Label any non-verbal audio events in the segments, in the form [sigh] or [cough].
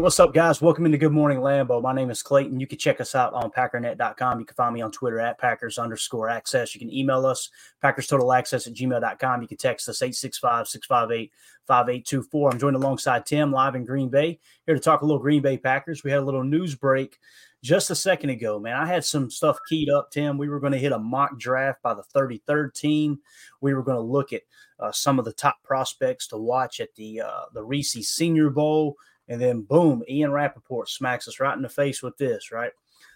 What's up, guys? Welcome into Good Morning Lambeau. My name is Clayton. You can check us out on packernet.com. You can find me on Twitter at Packers underscore access. You can email us, Packers Total Access at gmail.com. You can text us 865 658 5824. I'm joined alongside Tim live in Green Bay, here to talk a little Green Bay Packers. We had a little news break just a second ago, man. I had some stuff keyed up, Tim. We were going to hit a mock draft by the 33rd team. We were going to look at uh, some of the top prospects to watch at the uh, the Reese Senior Bowl. And then, boom, Ian Rapoport smacks us right in the face with this, right?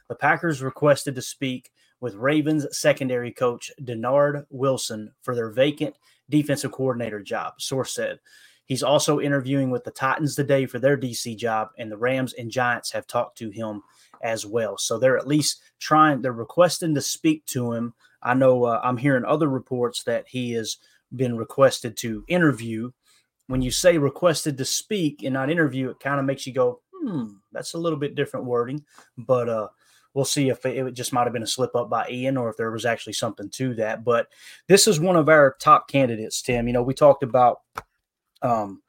The Packers requested to speak with Ravens secondary coach Dennard Wilson for their vacant defensive coordinator job, source said. He's also interviewing with the Titans today for their DC job, and the Rams and Giants have talked to him as well. So they're at least trying, they're requesting to speak to him. I know uh, I'm hearing other reports that he has been requested to interview when you say requested to speak and not interview, it kind of makes you go, hmm, that's a little bit different wording. But uh, we'll see if it, it just might have been a slip up by Ian or if there was actually something to that. But this is one of our top candidates, Tim. You know, we talked about um,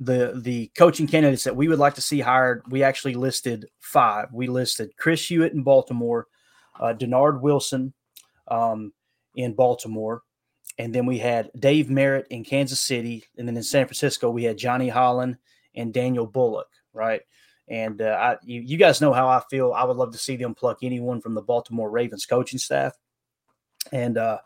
the the coaching candidates that we would like to see hired. We actually listed five. We listed Chris Hewitt in Baltimore, uh, Dennard Wilson um, in Baltimore, and then we had Dave Merritt in Kansas City, and then in San Francisco we had Johnny Holland and Daniel Bullock, right? And uh, I, you, you guys know how I feel. I would love to see them pluck anyone from the Baltimore Ravens coaching staff. And uh,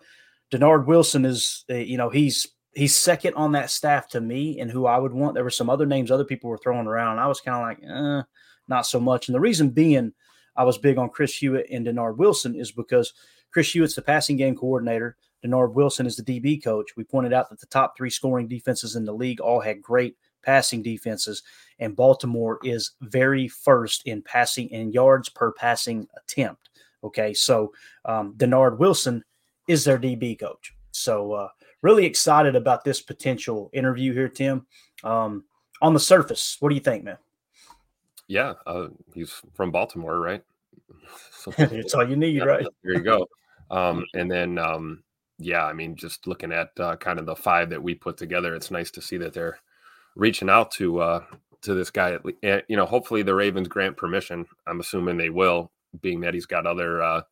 Dennard Wilson is, uh, you know, he's he's second on that staff to me, and who I would want. There were some other names other people were throwing around. I was kind of like, eh, not so much. And the reason being, I was big on Chris Hewitt and Dennard Wilson is because Chris Hewitt's the passing game coordinator. Dennard Wilson is the DB coach. We pointed out that the top three scoring defenses in the league all had great passing defenses, and Baltimore is very first in passing in yards per passing attempt. Okay, so um, Dennard Wilson is their DB coach. So uh, really excited about this potential interview here, Tim. Um, on the surface, what do you think, man? Yeah, uh, he's from Baltimore, right? [laughs] [laughs] That's all you need, yeah, right? There you go. [laughs] Um, and then, um, yeah, I mean, just looking at uh, kind of the five that we put together, it's nice to see that they're reaching out to uh, to this guy. Le- you know, hopefully the Ravens grant permission. I'm assuming they will, being that he's got other uh,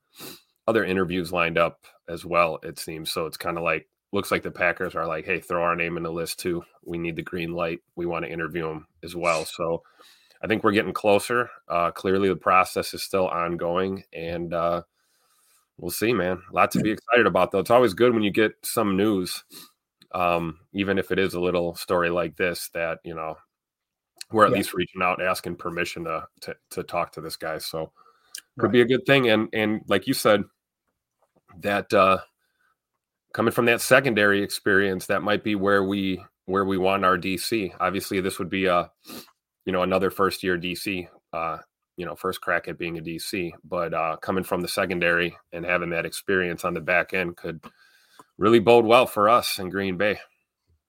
other interviews lined up as well. It seems so. It's kind of like looks like the Packers are like, hey, throw our name in the list too. We need the green light. We want to interview him as well. So I think we're getting closer. Uh, clearly, the process is still ongoing, and uh, we'll see, man. A lot to be excited about, though. It's always good when you get some news, um, even if it is a little story like this. That you know, we're at Yeah. least reaching out, asking permission to, to to talk to this guy. So could Right. be a good thing. And and like you said, that uh, coming from that secondary experience, that might be where we where we want our DC. Obviously, this would be a you know another first year DC. Uh, you know first crack at being a DC. But uh, coming from the secondary and having that experience on the back end could really bode well for us in Green Bay.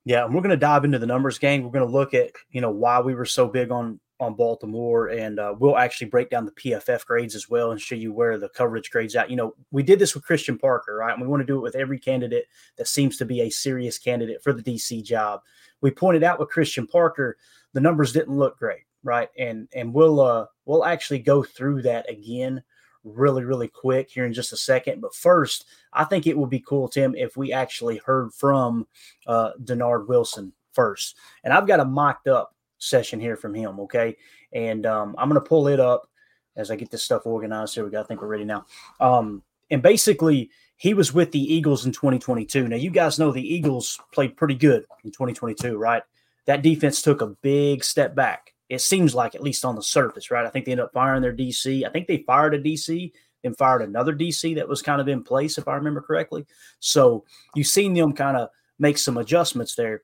Yeah, and we're going to dive into the numbers, gang. We're going to look at you know why we were so big on on Baltimore, and uh, we'll actually break down the PFF grades as well and show you where the coverage grades out. You know, we did this with Christian Parker, right? And we want to do it with every candidate that seems to be a serious candidate for the DC job. We pointed out with Christian Parker, the numbers didn't look great, right? And and we'll uh we'll actually go through that again really really quick here in just a second. But first, I think it would be cool, Tim, if we actually heard from uh, Dennard Wilson first. And I've got a mocked up session here from him. Okay. And um, I'm to pull it up as I get this stuff organized. Here we go. I think we're ready now. Um, and basically, he was with the Eagles in 2022. Now, you guys know the Eagles played pretty good in 2022, right? That defense took a big step back. It seems like, at least on the surface, right? I think they ended up firing their DC. I think they fired a DC, and fired another DC that was kind of in place, if I remember correctly. So you've seen them kind of make some adjustments there.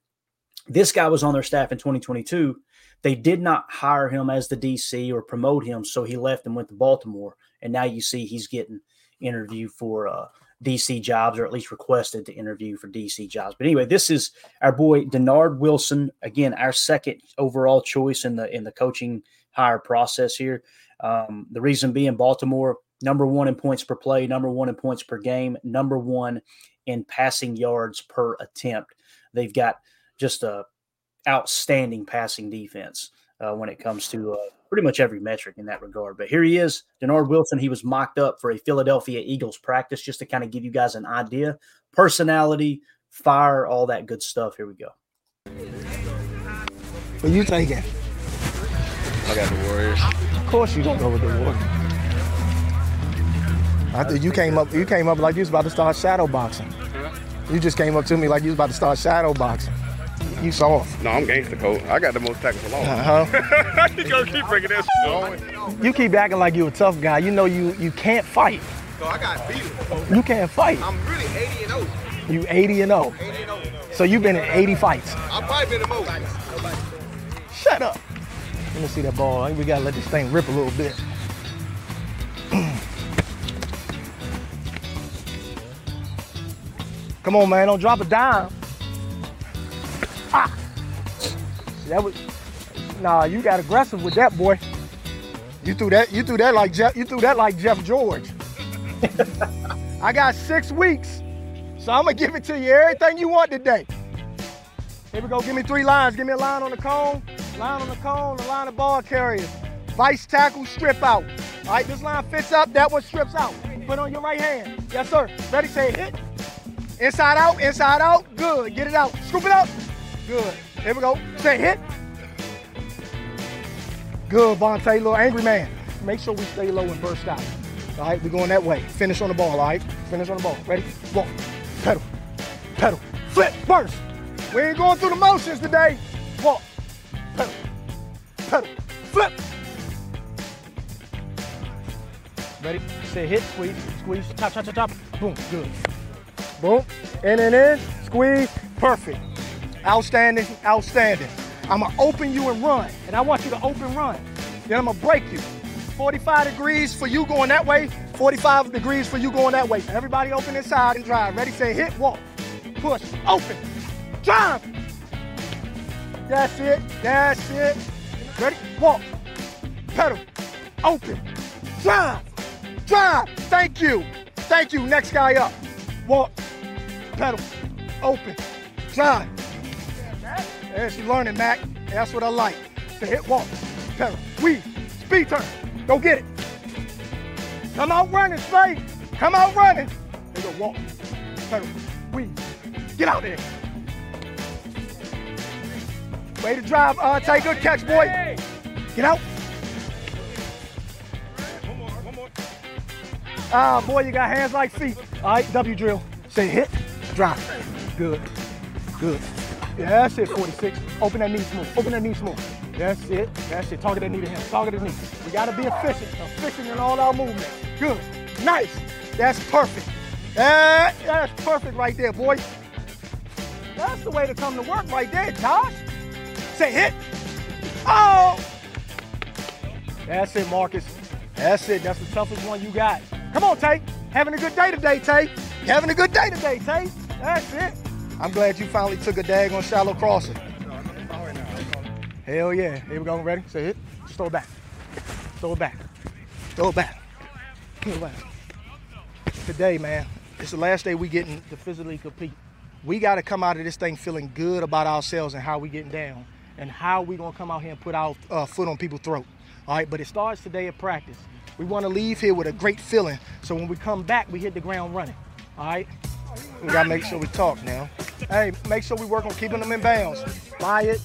This guy was on their staff in 2022. They did not hire him as the DC or promote him, so he left and went to Baltimore. And now you see he's getting interviewed for uh, DC jobs, or at least requested to interview for DC jobs. But anyway, this is our boy Dennard Wilson. Again, our second overall choice in the in the coaching hire process here. Um, the reason being Baltimore number one in points per play, number one in points per game, number one in passing yards per attempt. They've got just a outstanding passing defense uh, when it comes to uh, pretty much every metric in that regard. But here he is, Dennard Wilson. He was mocked up for a Philadelphia Eagles practice just to kind of give you guys an idea. Personality, fire, all that good stuff. Here we go. What you taking? I got the Warriors. Of course you don't go with the Warriors. I think you came up. You came up like you was about to start shadow boxing. You just came up to me like you was about to start shadow boxing. You soft. No, I'm gangster, coach. I got the most tackles alone. Uh-huh. [laughs] you gonna keep bringing this on. You keep acting like you a tough guy. You know you you can't fight. So I got beat. You can't fight. I'm really 80 and 0. You 80 and 0. 80 and 0. So you've been in 80 fights. I've probably been the most. Shut up. Let me see that ball. We gotta let this thing rip a little bit. [clears throat] Come on, man. Don't drop a dime. That was. Nah, you got aggressive with that, boy. You threw that. You threw that like Jeff. You threw that like Jeff George. [laughs] I got six weeks, so I'm gonna give it to you. Everything you want today. Here we go. Give me three lines. Give me a line on the cone, line on the cone, a line of ball carriers. Vice tackle, strip out. All right, this line fits up. That one strips out. Put on your right hand. Yes, sir. Ready? Say hit. Inside out, inside out. Good. Get it out. Scoop it up. Good. Here we go. Say hit. Good, Vontae, little angry man. Make sure we stay low and burst out. All right, we're going that way. Finish on the ball, all right? Finish on the ball. Ready? Walk. Pedal. Pedal. Flip. Burst. We ain't going through the motions today. Walk. Pedal. Pedal. Flip. Ready? Say hit, squeeze, squeeze, top, top, top, top. Boom. Good. Boom. In and in. Squeeze. Perfect. Outstanding. Outstanding. I'm gonna open you and run, and I want you to open run. Then I'm gonna break you. 45 degrees for you going that way, 45 degrees for you going that way. Everybody open inside and drive. Ready, say hit, walk, push, open, drive. That's it, that's it. Ready, walk, pedal, open, drive, drive. Thank you, thank you. Next guy up. Walk, pedal, open, drive. Yeah, she's learning, Mac. That's what I like. Say hit, walk, pedal, weave, speed turn. Go get it. Come out running, straight. Come out running. There you go, walk, pedal, weave. Get out there. Way to drive, uh, take good catch, boy. Get out. Ah, boy, you got hands like feet. All right, W drill. Say hit, drive. Good, good. That's it, 46. Open that knee smooth. Open that knee smooth. That's it. That's it. Target that knee to him. Target his knee. We gotta be efficient. Efficient in all our movements. Good. Nice. That's perfect. That, that's perfect right there, boy. That's the way to come to work right there, Josh. Say hit. Oh! That's it, Marcus. That's it. That's the toughest one you got. Come on, Tay. Having a good day today, Tay. Having a good day today, Tay. That's it. I'm glad you finally took a dag on shallow crossing. Hell yeah. Here we go. Ready? Say hit. Just throw it back. Throw it back. Throw it back. Throw it back. Today, man, it's the last day we getting to physically compete. We got to come out of this thing feeling good about ourselves and how we getting down and how we gonna come out here and put our uh, foot on people's throat. All right, but it starts today at practice. We want to leave here with a great feeling, so when we come back, we hit the ground running. All right, we gotta make sure we talk now. Hey, make sure we work on keeping them in bounds. Buy it.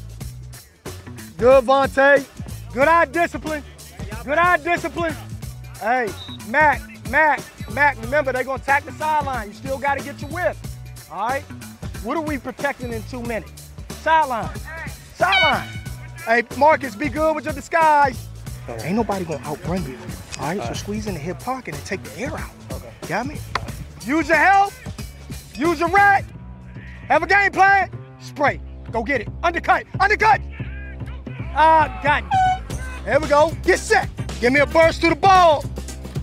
Good, Vontae. Good eye discipline. Good eye discipline. Hey, Mac, Mac, Mac. Remember, they're gonna attack the sideline. You still got to get your whip. All right. What are we protecting in two minutes? Sideline. Sideline. Hey, Marcus, be good with your disguise. Ain't nobody gonna outrun you. All right, so squeeze in the hip pocket and take the air out. Okay. Got me? Use your health. Use your rat. Have a game plan. Spray. Go get it. Undercut. Undercut. Ah, got it. There we go. Get set. Give me a burst to the ball.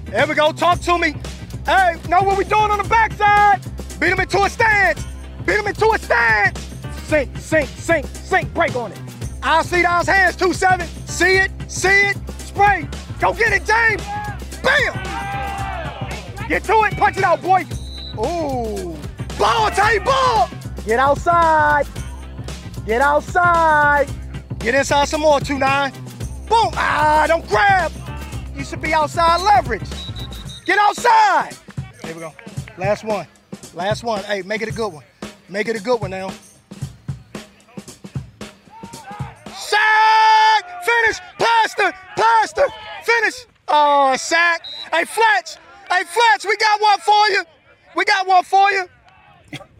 There we go. Talk to me. Hey, know what we doing on the backside? Beat him into a stance. Beat him into a stance. Sink, sink, sink, sink. Break on it. I'll see those hands, 2-7. See it, see it, spray. Go get it, James. Bam! Get to it, punch it out, boy. Ooh. Ball, Tay, ball. Get outside. Get outside. Get inside some more, 2-9. Boom. Ah, don't grab. You should be outside leverage. Get outside. Here we go. Last one. Last one. Hey, make it a good one. Make it a good one now. Sack! Finish! Plaster! Plaster! Finish! Oh, sack! Hey, Fletch! Hey, Fletch, we got one for you. We got one for you. [laughs]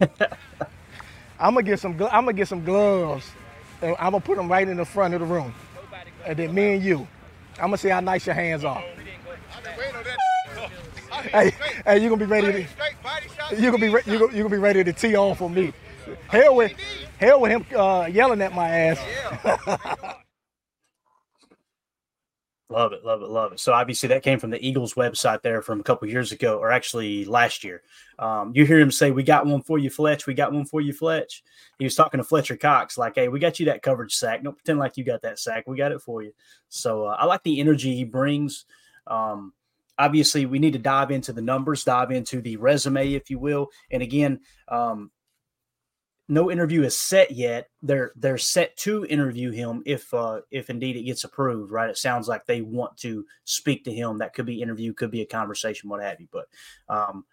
I'm gonna get some. gl- I'm gonna get some gloves, and I'm gonna put them right in the front of the room, and then me and you. I'm gonna see how nice your hands are. [laughs] Hey, hey, you gonna be ready to? You gonna be re- you gonna, you gonna be ready to tee on for me? Hell with, hell with him uh, yelling at my ass. [laughs] Love it, love it, love it. So obviously that came from the Eagles website there from a couple years ago, or actually last year. Um, you hear him say, "We got one for you, Fletch. We got one for you, Fletch." He was talking to Fletcher Cox, like, "Hey, we got you that coverage sack. Don't pretend like you got that sack. We got it for you." So uh, I like the energy he brings. Um, obviously, we need to dive into the numbers, dive into the resume, if you will. And again, um, no interview is set yet. They're they're set to interview him if uh, if indeed it gets approved. Right? It sounds like they want to speak to him. That could be interview, could be a conversation, what have you. But um,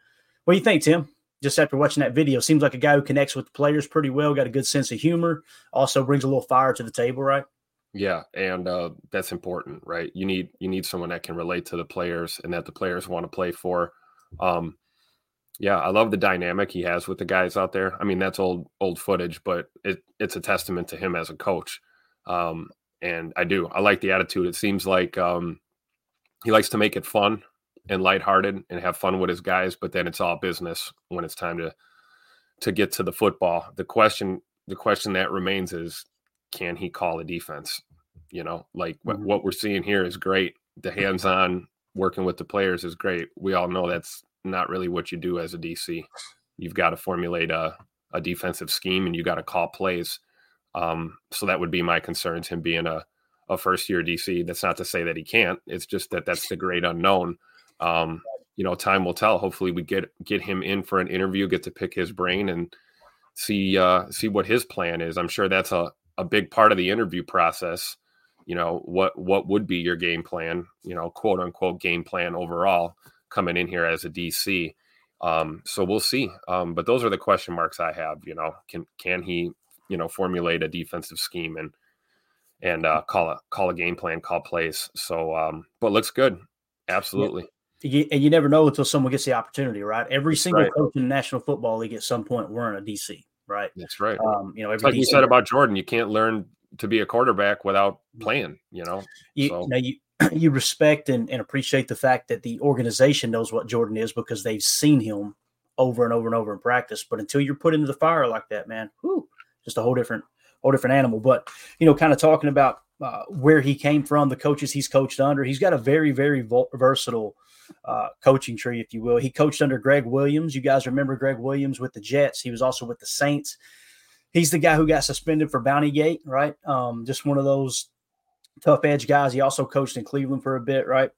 what do you think, Tim? Just after watching that video, seems like a guy who connects with the players pretty well. Got a good sense of humor. Also brings a little fire to the table, right? Yeah, and uh, that's important, right? You need you need someone that can relate to the players and that the players want to play for. Um, yeah, I love the dynamic he has with the guys out there. I mean, that's old old footage, but it, it's a testament to him as a coach. Um, and I do. I like the attitude. It seems like um, he likes to make it fun and lighthearted and have fun with his guys, but then it's all business when it's time to to get to the football. The question the question that remains is can he call a defense? You know, like what, what we're seeing here is great. The hands-on working with the players is great. We all know that's not really what you do as a DC. You've got to formulate a, a defensive scheme and you got to call plays. Um, so that would be my concerns. Him being a, a first year DC. That's not to say that he can't. It's just that that's the great unknown. Um, you know, time will tell. Hopefully, we get get him in for an interview, get to pick his brain, and see uh, see what his plan is. I'm sure that's a a big part of the interview process. You know, what what would be your game plan? You know, quote unquote game plan overall coming in here as a DC. Um, so we'll see. Um, but those are the question marks I have. You know, can can he you know formulate a defensive scheme and and uh, call a call a game plan, call plays. So, um, but looks good, absolutely. You, and you never know until someone gets the opportunity, right? Every single right. coach in the National Football League at some point wearing a DC, right? That's right. Um, you know, every like DC said about Jordan, you can't learn to be a quarterback without playing. You know, you, so now you [clears throat] you respect and, and appreciate the fact that the organization knows what Jordan is because they've seen him over and over and over in practice. But until you're put into the fire like that, man, just a whole different whole different animal. But you know, kind of talking about uh, where he came from, the coaches he's coached under. He's got a very, very versatile uh, coaching tree, if you will. He coached under Gregg Williams. You guys remember Gregg Williams with the Jets. He was also with the Saints. He's the guy who got suspended for Bounty Gate, right? Um, just one of those tough edge guys. He also coached in Cleveland for a bit, right?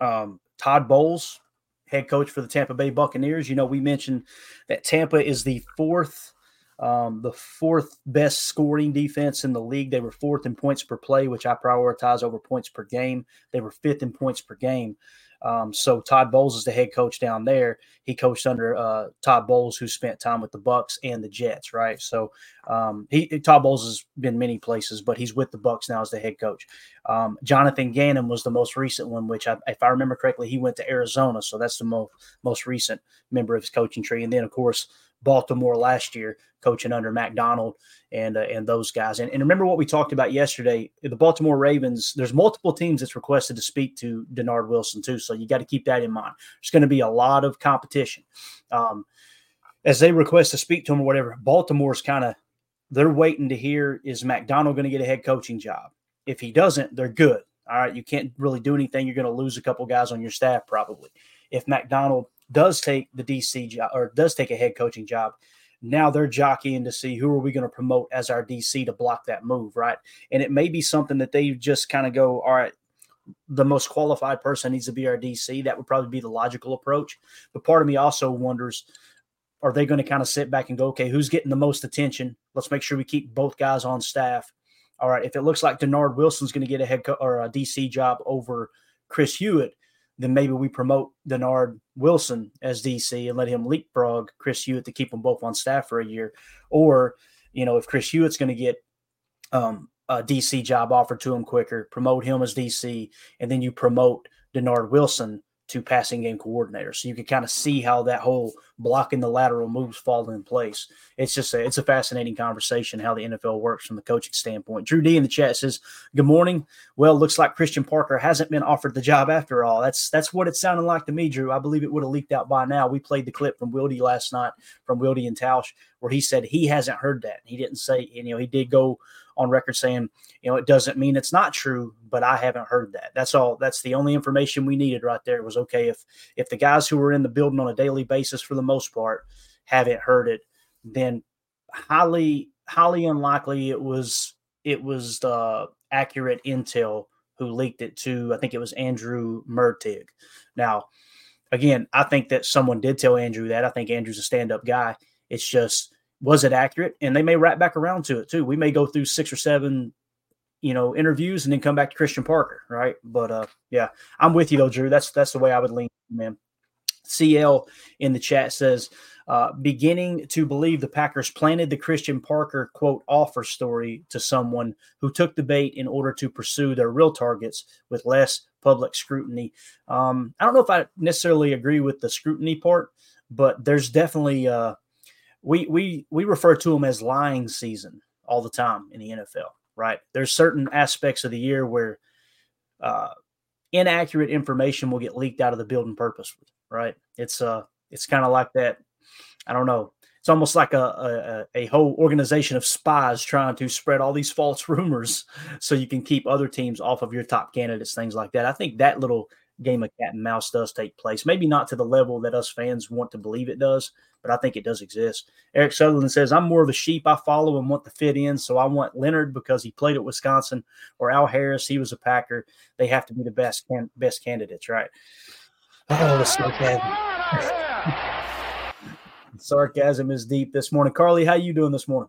Um, Todd Bowles, head coach for the Tampa Bay Buccaneers. You know, we mentioned that Tampa is the fourth um, the fourth best scoring defense in the league. They were fourth in points per play, which I prioritize over points per game. They were fifth in points per game. Um, so Todd Bowles is the head coach down there. He coached under uh, Todd Bowles, who spent time with the Bucs and the Jets, right? So um, he Todd Bowles has been many places, but he's with the Bucs now as the head coach. Um, Jonathan Gannon was the most recent one, which I, if I remember correctly, he went to Arizona, so that's the most most recent member of his coaching tree. And then of course Baltimore last year, coaching under Macdonald and uh, and those guys. And, and remember what we talked about yesterday. The Baltimore Ravens. There's multiple teams that's requested to speak to Dennard Wilson too, so you got to keep that in mind. There's going to be a lot of competition um, as they request to speak to him or whatever. Baltimore's kind of they're waiting to hear is Macdonald going to get a head coaching job. If he doesn't, they're good. All right, you can't really do anything. You're going to lose a couple guys on your staff probably. If Macdonald does take the DC job or does take a head coaching job, now they're jockeying to see who are we going to promote as our DC to block that move, right? And it may be something that they just kind of go, all right, the most qualified person needs to be our DC. That would probably be the logical approach. But part of me also wonders, are they going to kind of sit back and go, okay, who's getting the most attention? Let's make sure we keep both guys on staff. All right, if it looks like Dennard Wilson's going to get a head co- or a DC job over Chris Hewitt, then maybe we promote Dennard Wilson as DC and let him leapfrog Chris Hewitt to keep them both on staff for a year. Or, you know, if Chris Hewitt's going to get um, a DC job offered to him quicker, promote him as DC, and then you promote Dennard Wilson to passing game coordinator. So you can kind of see how that whole blocking the lateral moves fall in place. It's just a, it's a fascinating conversation how the NFL works from the coaching standpoint. Drew D in the chat says, "Good morning. Well, looks like Christian Parker hasn't been offered the job after all. That's that's what it sounded like to me, Drew. I believe it would have leaked out by now. We played the clip from Wildy last night from Wildy and Tausch where he said he hasn't heard that. He didn't say, you know, he did go on record saying, you know, it doesn't mean it's not true, but I haven't heard that. That's all. That's the only information we needed right there. It was okay if if the guys who were in the building on a daily basis for the most part haven't heard it, then highly highly unlikely it was it was the accurate intel who leaked it to I think it was Andrew Mertig. Now, again, I think that someone did tell Andrew that. I think Andrew's a stand-up guy. It's just was it accurate? And they may wrap back around to it too. We may go through six or seven, you know, interviews and then come back to Christian Parker, right? But uh, yeah, I'm with you though, Drew. That's that's the way I would lean, man. CL in the chat says, uh, beginning to believe the Packers planted the Christian Parker quote offer story to someone who took the bait in order to pursue their real targets with less public scrutiny. Um, I don't know if I necessarily agree with the scrutiny part, but there's definitely uh, we we we refer to them as lying season all the time in the NFL, right? There's certain aspects of the year where uh, inaccurate information will get leaked out of the building purposely, right? It's uh it's kind of like that. I don't know. It's almost like a, a, a whole organization of spies trying to spread all these false [laughs] rumors so you can keep other teams off of your top candidates, things like that. I think that little game of cat and mouse does take place. Maybe not to the level that us fans want to believe it does, but I think it does exist. Eric Sutherland says, I'm more of a sheep. I follow and want to fit in. So I want Leonard because he played at Wisconsin or Al Harris. He was a Packer. They have to be the best can- best candidates, right? Oh, the sarcasm. [laughs] sarcasm is deep this morning. Carly, how you doing this morning?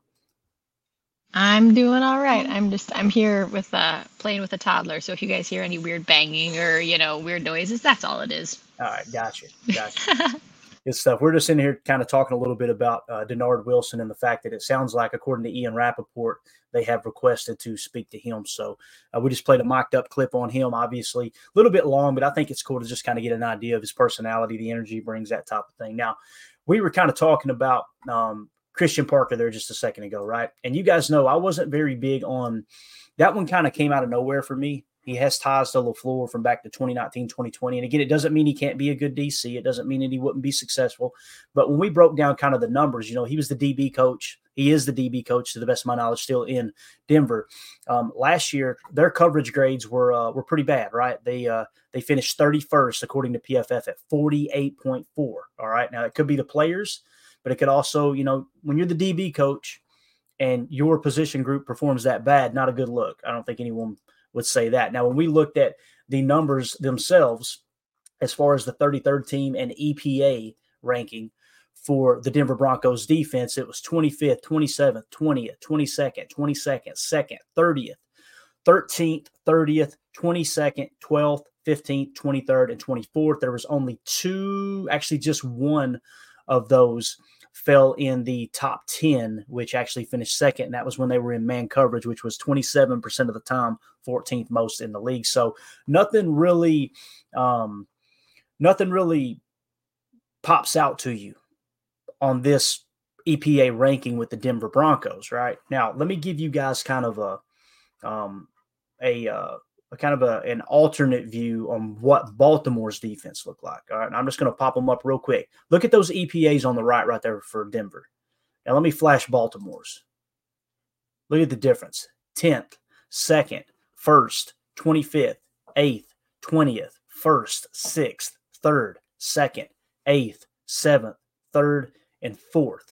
I'm doing all right. I'm just I'm here with uh playing with a toddler. So if you guys hear any weird banging or you know weird noises, that's all it is. All right, gotcha, gotcha. Good stuff. We're just in here kind of talking a little bit about uh, Dennard Wilson and the fact that it sounds like, according to Ian Rapoport, they have requested to speak to him. So uh, we just played a mocked up clip on him, obviously a little bit long, but I think it's cool to just kind of get an idea of his personality, the energy brings, that type of thing. Now, we were kind of talking about um, Christian Parker there just a second ago, right? And you guys know I wasn't very big on that one, kind of came out of nowhere for me. He has ties to LaFleur from back to 2019, 2020. And again, it doesn't mean he can't be a good DC. It doesn't mean that he wouldn't be successful. But when we broke down kind of the numbers, you know, he was the DB coach He is the DB coach, to the best of my knowledge, still in Denver. Um, last year, their coverage grades were uh, were pretty bad, right? They uh, they finished 31st according to PFF at 48.4. All right, now it could be the players, but it could also, you know, when you're the DB coach and your position group performs that bad, not a good look. I don't think anyone would say that. Now, when we looked at the numbers themselves, as far as the 33rd team and EPA ranking for the Denver Broncos defense, it was 25th, 27th, 20th, 22nd, 22nd, 2nd, 30th, 13th, 30th, 22nd, 12th, 15th, 23rd, and 24th. There was only two, actually just one of those fell in the top 10, which actually finished second. And that was when they were in man coverage, which was 27% of the time, 14th most in the league. So nothing really, um, nothing really pops out to you on this EPA ranking with the Denver Broncos, right? Now, let me give you guys kind of a, um, a, uh, a kind of a, an alternate view on what Baltimore's defense looked like. All right. I'm just going to pop them up real quick. Look at those EPAs on the right, right there for Denver. Now, let me flash Baltimore's. Look at the difference 10th, 2nd, 1st, 25th, 8th, 20th, 1st, 6th, 3rd, 2nd, 8th, 7th, 3rd, and 4th.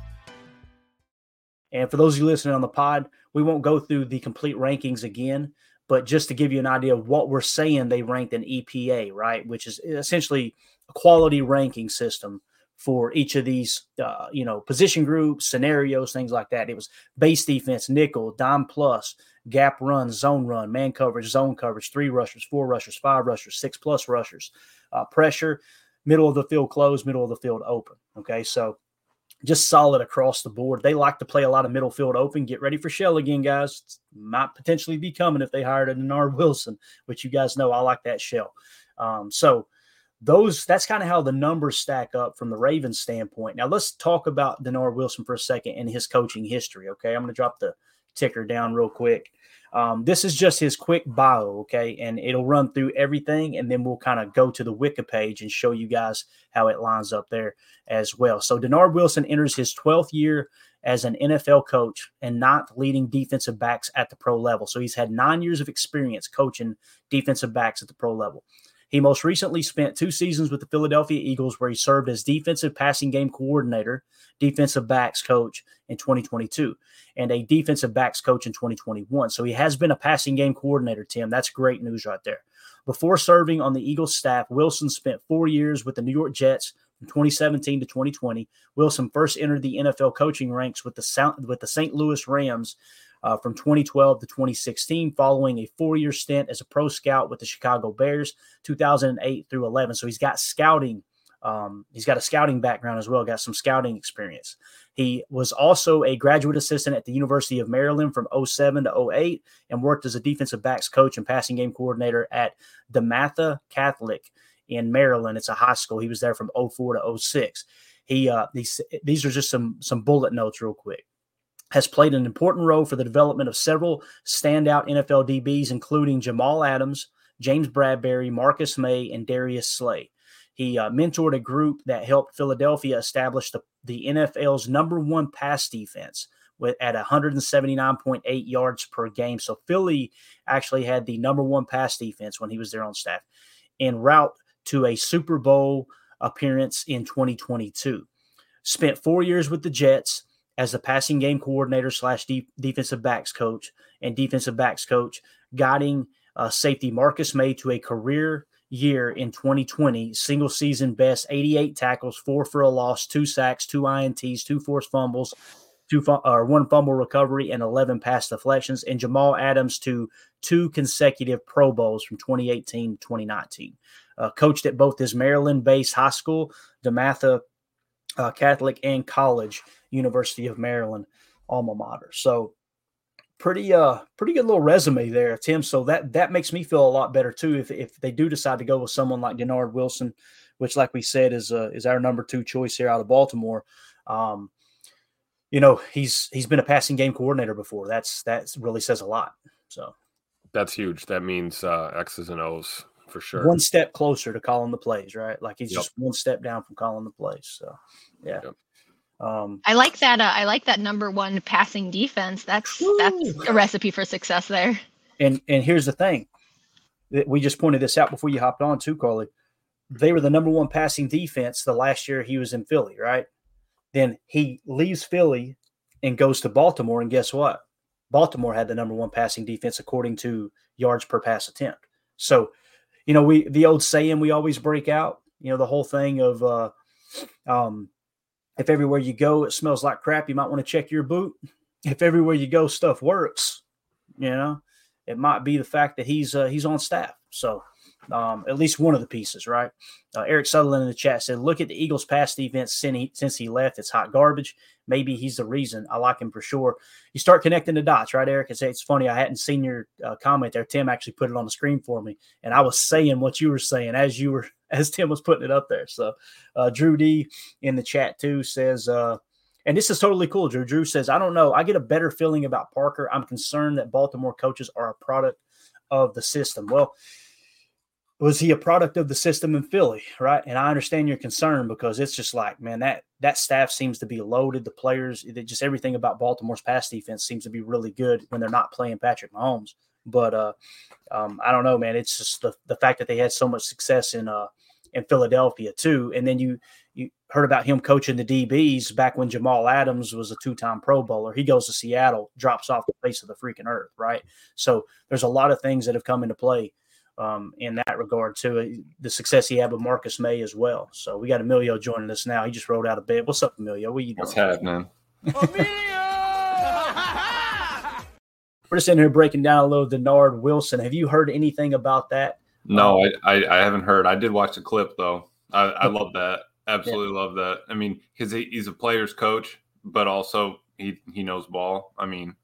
And for those of you listening on the pod, we won't go through the complete rankings again, but just to give you an idea of what we're saying they ranked an EPA, right? Which is essentially a quality ranking system for each of these, uh, you know, position groups, scenarios, things like that. It was base defense, nickel, dime plus, gap run, zone run, man coverage, zone coverage, three rushers, four rushers, five rushers, six plus rushers, uh, pressure, middle of the field closed, middle of the field open. Okay, so just solid across the board. They like to play a lot of middle field open. Get ready for Shell again, guys. Might potentially be coming if they hired a Dennard [laughs] Wilson, which you guys know I like that Shell. Um, so those that's kind of how the numbers stack up from the Ravens standpoint. Now let's talk about Dennard Wilson for a second and his coaching history. Okay, I'm going to drop the ticker down real quick. Um, this is just his quick bio, okay, and it'll run through everything, and then we'll kind of go to the Wiki page and show you guys how it lines up there as well. So Dennard Wilson enters his 12th year as an NFL coach and not leading defensive backs at the pro level. So he's had nine years of experience coaching defensive backs at the pro level. He most recently spent two seasons with the Philadelphia Eagles, where he served as defensive passing game coordinator, defensive backs coach in 2022, and a defensive backs coach in 2021. So he has been a passing game coordinator, Tim. That's great news right there. Before serving on the Eagles staff, Wilson spent four years with the New York Jets from 2017 to 2020. Wilson first entered the NFL coaching ranks with the with the St. Louis Rams uh, from 2012 to 2016, following a four year stint as a pro scout with the Chicago Bears, 2008 through 11. So he's got scouting. Um, he's got a scouting background as well, got some scouting experience. He was also a graduate assistant at the University of Maryland from 07 to 08 and worked as a defensive backs coach and passing game coordinator at DeMatha Catholic in Maryland. It's a high school. He was there from 04 to 06. He uh, these these are just some some bullet notes real quick has played an important role for the development of several standout NFL DBs, including Jamal Adams, James Bradberry, Marcus Maye, and Darius Slay. He uh, mentored a group that helped Philadelphia establish the, the NFL's number one pass defense with at 179.8 yards per game. So Philly actually had the number one pass defense when he was there on staff, en route to a Super Bowl appearance in 2022. Spent four years with the Jets as the passing game coordinator slash defensive backs coach and defensive backs coach, guiding uh, safety Marcus Maye to a career year in 2020, single season best 88 tackles, four for a loss, two sacks, two INTs, two forced fumbles, two or one fumble recovery, and 11 pass deflections, and Jamal Adams to two consecutive Pro Bowls from 2018 to 2019. Uh, coached at both his Maryland based high school, DeMatha uh, Catholic, and college University of Maryland alma mater. So pretty uh pretty good little resume there, Tim. So that that makes me feel a lot better too if if they do decide to go with someone like Dennard Wilson, which like we said is uh, is our number two choice here out of Baltimore. Um, you know, he's he's been a passing game coordinator before. That's that really says a lot. So that's huge. That means uh, X's and O's for sure. One step closer to calling the plays, right? Like he's yep. just one step down from calling the plays. So yeah. Yep. Um, I like that. Uh, I like that number one passing defense. That's that's a recipe for success there. And and here's the thing, that we just pointed this out before you hopped on too, Carly. They were the number one passing defense the last year he was in Philly, right? Then he leaves Philly and goes to Baltimore, and guess what? Baltimore had the number one passing defense according to yards per pass attempt. So, you know, we the old saying we always break out. You know, the whole thing of uh, um, if everywhere you go it smells like crap, you might want to check your boot. If everywhere you go stuff works, you know, it might be the fact that he's uh, he's on staff. So um, at least one of the pieces, right? Uh, Eric Sutherland in the chat said, "Look at the Eagles' past defense since he, since he left. It's hot garbage. Maybe he's the reason. I like him for sure. You start connecting the dots, right, Eric? It's, it's funny. I hadn't seen your uh, comment there. Tim actually put it on the screen for me, and I was saying what you were saying as you were [laughs] as Tim was putting it up there. So, uh, Drew D in the chat too says." Uh, and this is totally cool. Drew Drew says, I don't know. I get a better feeling about Parker. I'm concerned that Baltimore coaches are a product of the system. Well, was he a product of the system in Philly, right? And I understand your concern because it's just like, man, that that staff seems to be loaded. The players, just everything about Baltimore's pass defense seems to be really good when they're not playing Patrick Mahomes. But uh, um, I don't know, man. It's just the the fact that they had so much success in uh in Philadelphia too, and then you you heard about him coaching the DBs back when Jamal Adams was a two time Pro Bowler. He goes to Seattle, drops off the face of the freaking earth, right? So there's a lot of things that have come into play um, in that regard to The success he had with Marcus Maye as well. So we got Emilio joining us now. He just rolled out of bed. What's up, Emilio? What you doing? What's happening? We're just in here breaking down a little Dennard Wilson. Have you heard anything about that? No, um, I, I, I haven't heard. I did watch the clip though. I, I love that. Absolutely yeah. love that. I mean, because he, he's a player's coach, but also he he knows ball. I mean,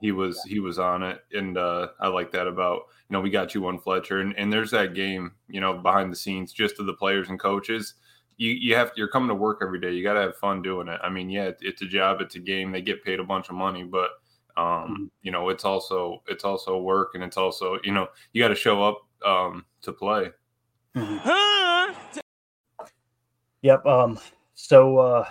he was he was on it, and uh, I like that about you know, we got you one Fletcher, and, and there's that game, you know, behind the scenes, just to the players and coaches. You you have you're coming to work every day. You got to have fun doing it. I mean, yeah, it's a job, it's a game. They get paid a bunch of money, but um, mm-hmm. you know, it's also it's also work, and it's also you know you got to show up um, to play. Mm-hmm. Yep. Um. So uh,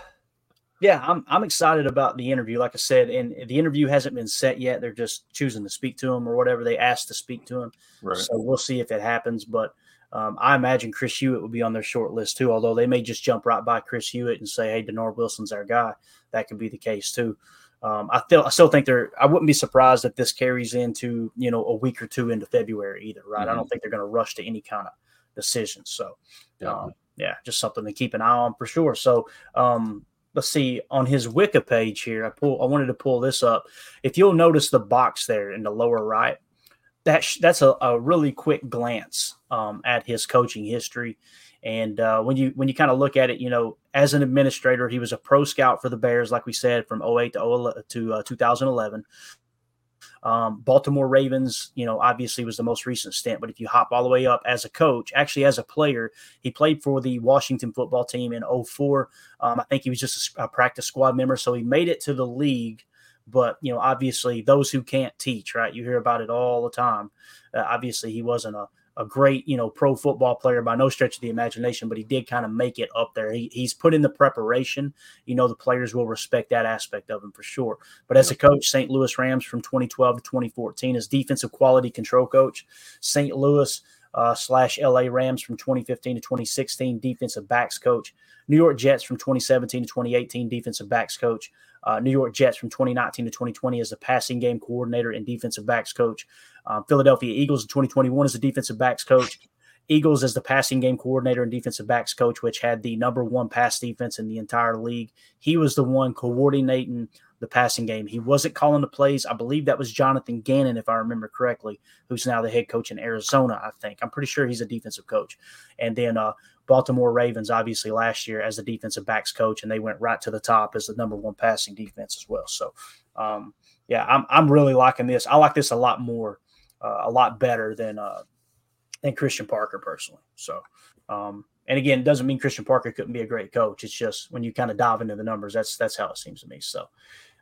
yeah, I'm I'm excited about the interview. Like I said, and the interview hasn't been set yet. They're just choosing to speak to him or whatever they asked to speak to him. Right. So we'll see if it happens. But um, I imagine Chris Hewitt will be on their short list too. Although they may just jump right by Chris Hewitt and say, "Hey, Dennard Wilson's our guy." That could be the case too. Um, I feel I still think they're. I wouldn't be surprised if this carries into you know a week or two into February either. Right? I Mhm. don't think they're going to rush to any kind of decision. So Yeah. um, yeah, just something to keep an eye on for sure. So um, let's see on his Wiki page here. I pull. I wanted to pull this up. If you'll notice the box there in the lower right, that sh- that's a, a really quick glance um, at his coaching history. And uh, when you when you kind of look at it, you know, as an administrator, he was a pro scout for the Bears, like we said, from 08 to 0, to uh, 2011. Um, Baltimore Ravens, you know, obviously was the most recent stint. But if you hop all the way up as a coach, actually as a player, he played for the Washington football team in 04. Um, I think he was just a, a practice squad member. So he made it to the league. But, you know, obviously those who can't teach, right? You hear about it all the time. Uh, obviously he wasn't a, a great, you know, pro football player by no stretch of the imagination, but he did kind of make it up there. He, he's put in the preparation. You know, the players will respect that aspect of him for sure. But as a coach, St. Louis Rams from 2012 to 2014 as defensive quality control coach, St. Louis uh, slash LA Rams from 2015 to 2016 defensive backs coach, New York Jets from 2017 to 2018 defensive backs coach, uh, New York Jets from 2019 to 2020 as the passing game coordinator and defensive backs coach, um, Philadelphia Eagles in 2021 as the defensive backs coach. Eagles as the passing game coordinator and defensive backs coach, which had the number one pass defense in the entire league. He was the one coordinating the passing game. He wasn't calling the plays. I believe that was Jonathan Gannon, if I remember correctly, who's now the head coach in Arizona, I think. I'm pretty sure he's a defensive coach. And then uh, Baltimore Ravens, obviously, last year as the defensive backs coach, and they went right to the top as the number one passing defense as well. So, um, yeah, I'm, I'm really liking this. I like this a lot more, uh, a lot better than uh, than Christian Parker personally. So, um, and again, it doesn't mean Christian Parker couldn't be a great coach. It's just when you kind of dive into the numbers, that's that's how it seems to me. So,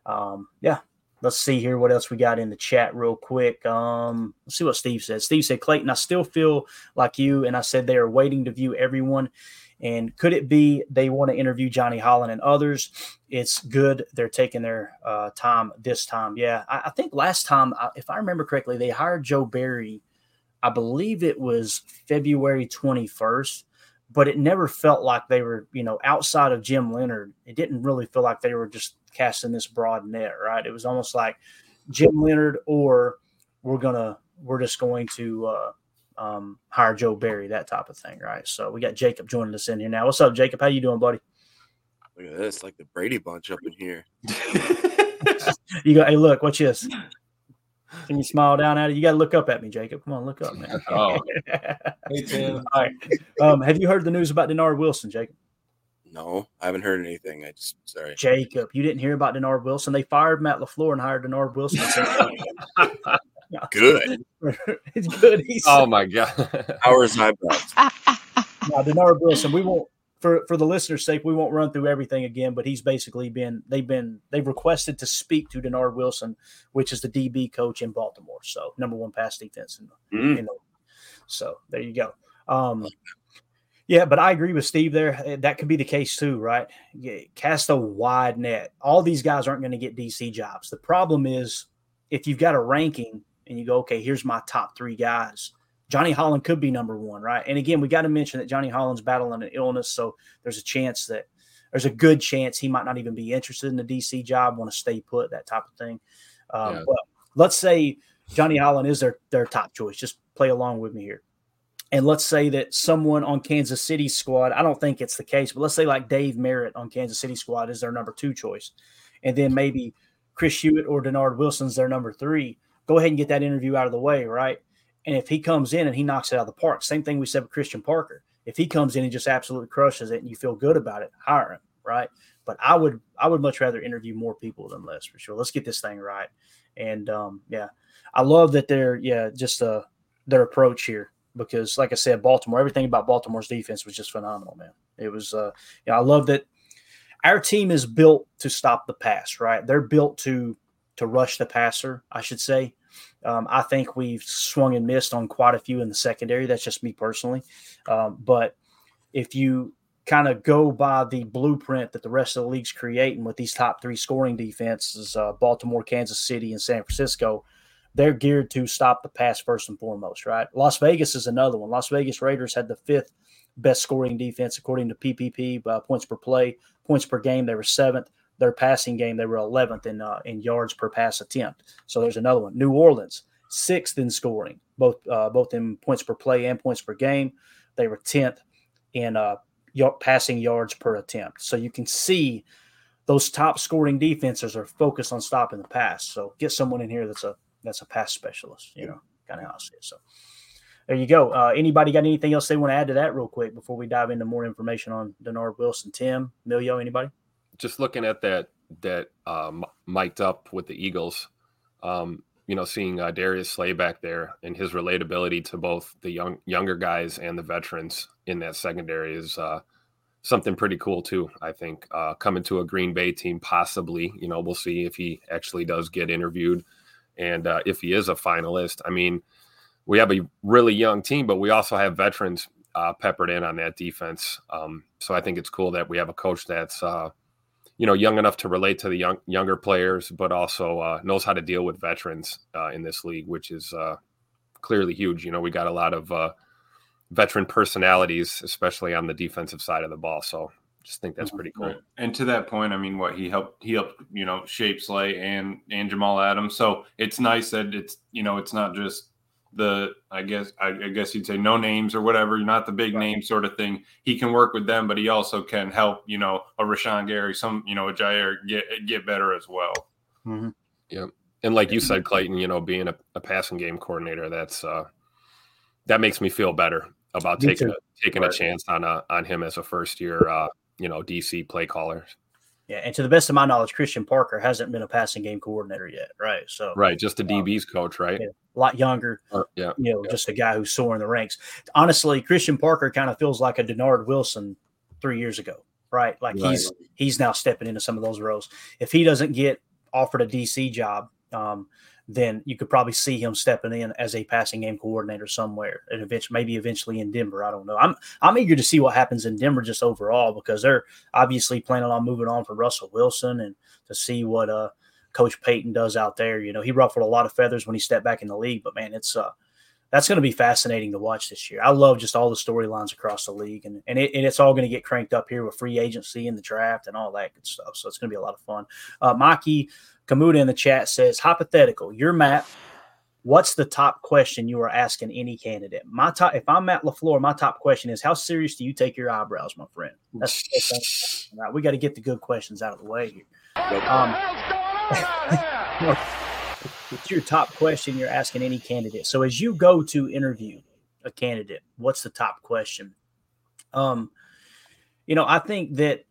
um, yeah, let's see here what else we got in the chat real quick. Um, let's see what Steve said. Steve said, Clayton, I still feel like you, and I said they are waiting to view everyone. And could it be they want to interview Johnny Holland and others? It's good they're taking their uh, time this time. Yeah, I, I think last time, if I remember correctly, they hired Joe Barry. I believe it was February 21st, but it never felt like they were, you know, outside of Jim Leonhard. It didn't really feel like they were just casting this broad net, right? It was almost like Jim Leonhard or we're gonna we're just going to uh, um, hire Joe Barry, that type of thing, right? So we got Jacob joining us in here now. What's up, Jacob? How you doing, buddy? Look at this, like the Brady bunch up in here. [laughs] [laughs] You got hey, look, what's this? Can you smile down at it? You got to look up at me, Jacob. Come on, look up, man. [laughs] Oh. [laughs] hey, Tim. All right. Um, have you heard the news about Dennard Wilson, Jacob? No, I haven't heard anything. I just sorry. Jacob, you didn't hear about Dennard Wilson. They fired Matt LaFleur and hired Dennard Wilson. [laughs] Good. it's good. He's Oh my god. Howard's eyebrows. now Dennard Wilson. We won't for for the listeners' sake. We won't run through everything again. But he's basically been they've been they've requested to speak to Dennard Wilson, which is the DB coach in Baltimore. So number one pass defense in the, Mm. in the so there you go. Um, yeah, but I agree with Steve there. Uh, That could be the case too, right? Yeah, Cast a wide net. All these guys aren't going to get DC jobs. The problem is if you've got a ranking and you go, okay, here's my top three guys. Johnny Holland could be number one, right? And again, we got to mention that Johnny Holland's battling an illness, so there's a chance that there's a good chance he might not even be interested in the DC job, want to stay put, that type of thing. Um, Yeah. But let's say Johnny Holland is their their top choice. Just play along with me here. And let's say that someone on Kansas City squad, I don't think it's the case, but let's say like Dave Merritt on Kansas City squad is their number two choice. And then maybe Chris Hewitt or Dennard Wilson's their number three. Go ahead and get that interview out of the way, right? And if he comes in and he knocks it out of the park, same thing we said with Christian Parker. If he comes in and just absolutely crushes it and you feel good about it, hire him, right? But I would I would much rather interview more people than less for sure. Let's get this thing right. And um, yeah, I love that they're yeah just uh their approach here because like I said, Baltimore, everything about Baltimore's defense was just phenomenal, man. It was uh yeah, I love that our team is built to stop the pass, right? They're built to to rush the passer, I should say. Um, I think we've swung and missed on quite a few in the secondary. That's just me personally. Um, but if you kind of go by the blueprint that the rest of the league's creating with these top three scoring defenses, uh, Baltimore, Kansas City, and San Francisco, they're geared to stop the pass first and foremost, right? Las Vegas is another one. Las Vegas Raiders had the fifth best scoring defense according to PPP uh, points per play, points per game. They were seventh. Their passing game, they were 11th in uh, in yards per pass attempt. So there's another one. New Orleans, sixth in scoring, both uh, both in points per play and points per game. They were 10th in uh, passing yards per attempt. So you can see those top scoring defenses are focused on stopping the pass. So get someone in here that's a that's a pass specialist. You know, kind of how I see it. So there you go. Uh, anybody got anything else they want to add to that real quick before we dive into more information on Dennard Wilson, Tim, Milio, anybody? Just looking at that that uh, mic'd up with the Eagles, um, you know, seeing uh, Darius Slay back there and his relatability to both the young younger guys and the veterans in that secondary is uh, something pretty cool too. I think uh, coming to a Green Bay team, possibly, you know, we'll see if he actually does get interviewed and uh, if he is a finalist. I mean we have a really young team, but we also have veterans uh, peppered in on that defense. Um, so I think it's cool that we have a coach that's uh, you know young enough to relate to the young younger players, but also uh, knows how to deal with veterans uh, in this league, which is uh, clearly huge. You know, we got a lot of uh, veteran personalities, especially on the defensive side of the ball. So just think that's pretty cool. Right. And to that point, I mean, what he helped he helped you know shape Slay and and Jamal Adams. So it's nice that it's you know it's not just the I guess I, I, guess you'd say no names or whatever, not the big right. name sort of thing. He can work with them, but he also can help you know a Rashan Gary, some you know a Jaire get get better as well. Mm-hmm. Yeah, and like you said, Clayton, you know, being a, a, passing game coordinator, that's uh that makes me feel better about me taking a, taking right. a chance on a on him as a first year uh you know DC play caller. Yeah, and to the best of my knowledge, Christian Parker hasn't been a passing game coordinator yet, right? So right, just a DB's um, coach, right? Yeah, a lot younger. Uh, yeah, you know, yeah. just a guy who's soaring the ranks. Honestly, Christian Parker kind of feels like a Dennard Wilson three years ago, right? Like right. he's he's now stepping into some of those roles. If he doesn't get offered a DC job, um, then you could probably see him stepping in as a passing game coordinator somewhere, and eventually, maybe eventually in Denver. I don't know. I'm I'm eager to see what happens in Denver just overall because they're obviously planning on moving on from Russell Wilson and to see what uh Coach Payton does out there. You know, he ruffled a lot of feathers when he stepped back in the league, but man, it's uh that's going to be fascinating to watch this year. I love just all the storylines across the league, and and, it, and it's all going to get cranked up here with free agency and the draft and all that good stuff. So it's going to be a lot of fun. Uh, Maki Kamuda in the chat says, hypothetical, you're Matt. What's the top question you are asking any candidate? My top, if I'm Matt LaFleur, my top question is, how serious do you take your eyebrows, my friend? That's, that's right. We got to get the good questions out of the way here. Um, what's your top question you're asking any candidate? So as you go to interview a candidate, what's the top question? Um, you know, I think that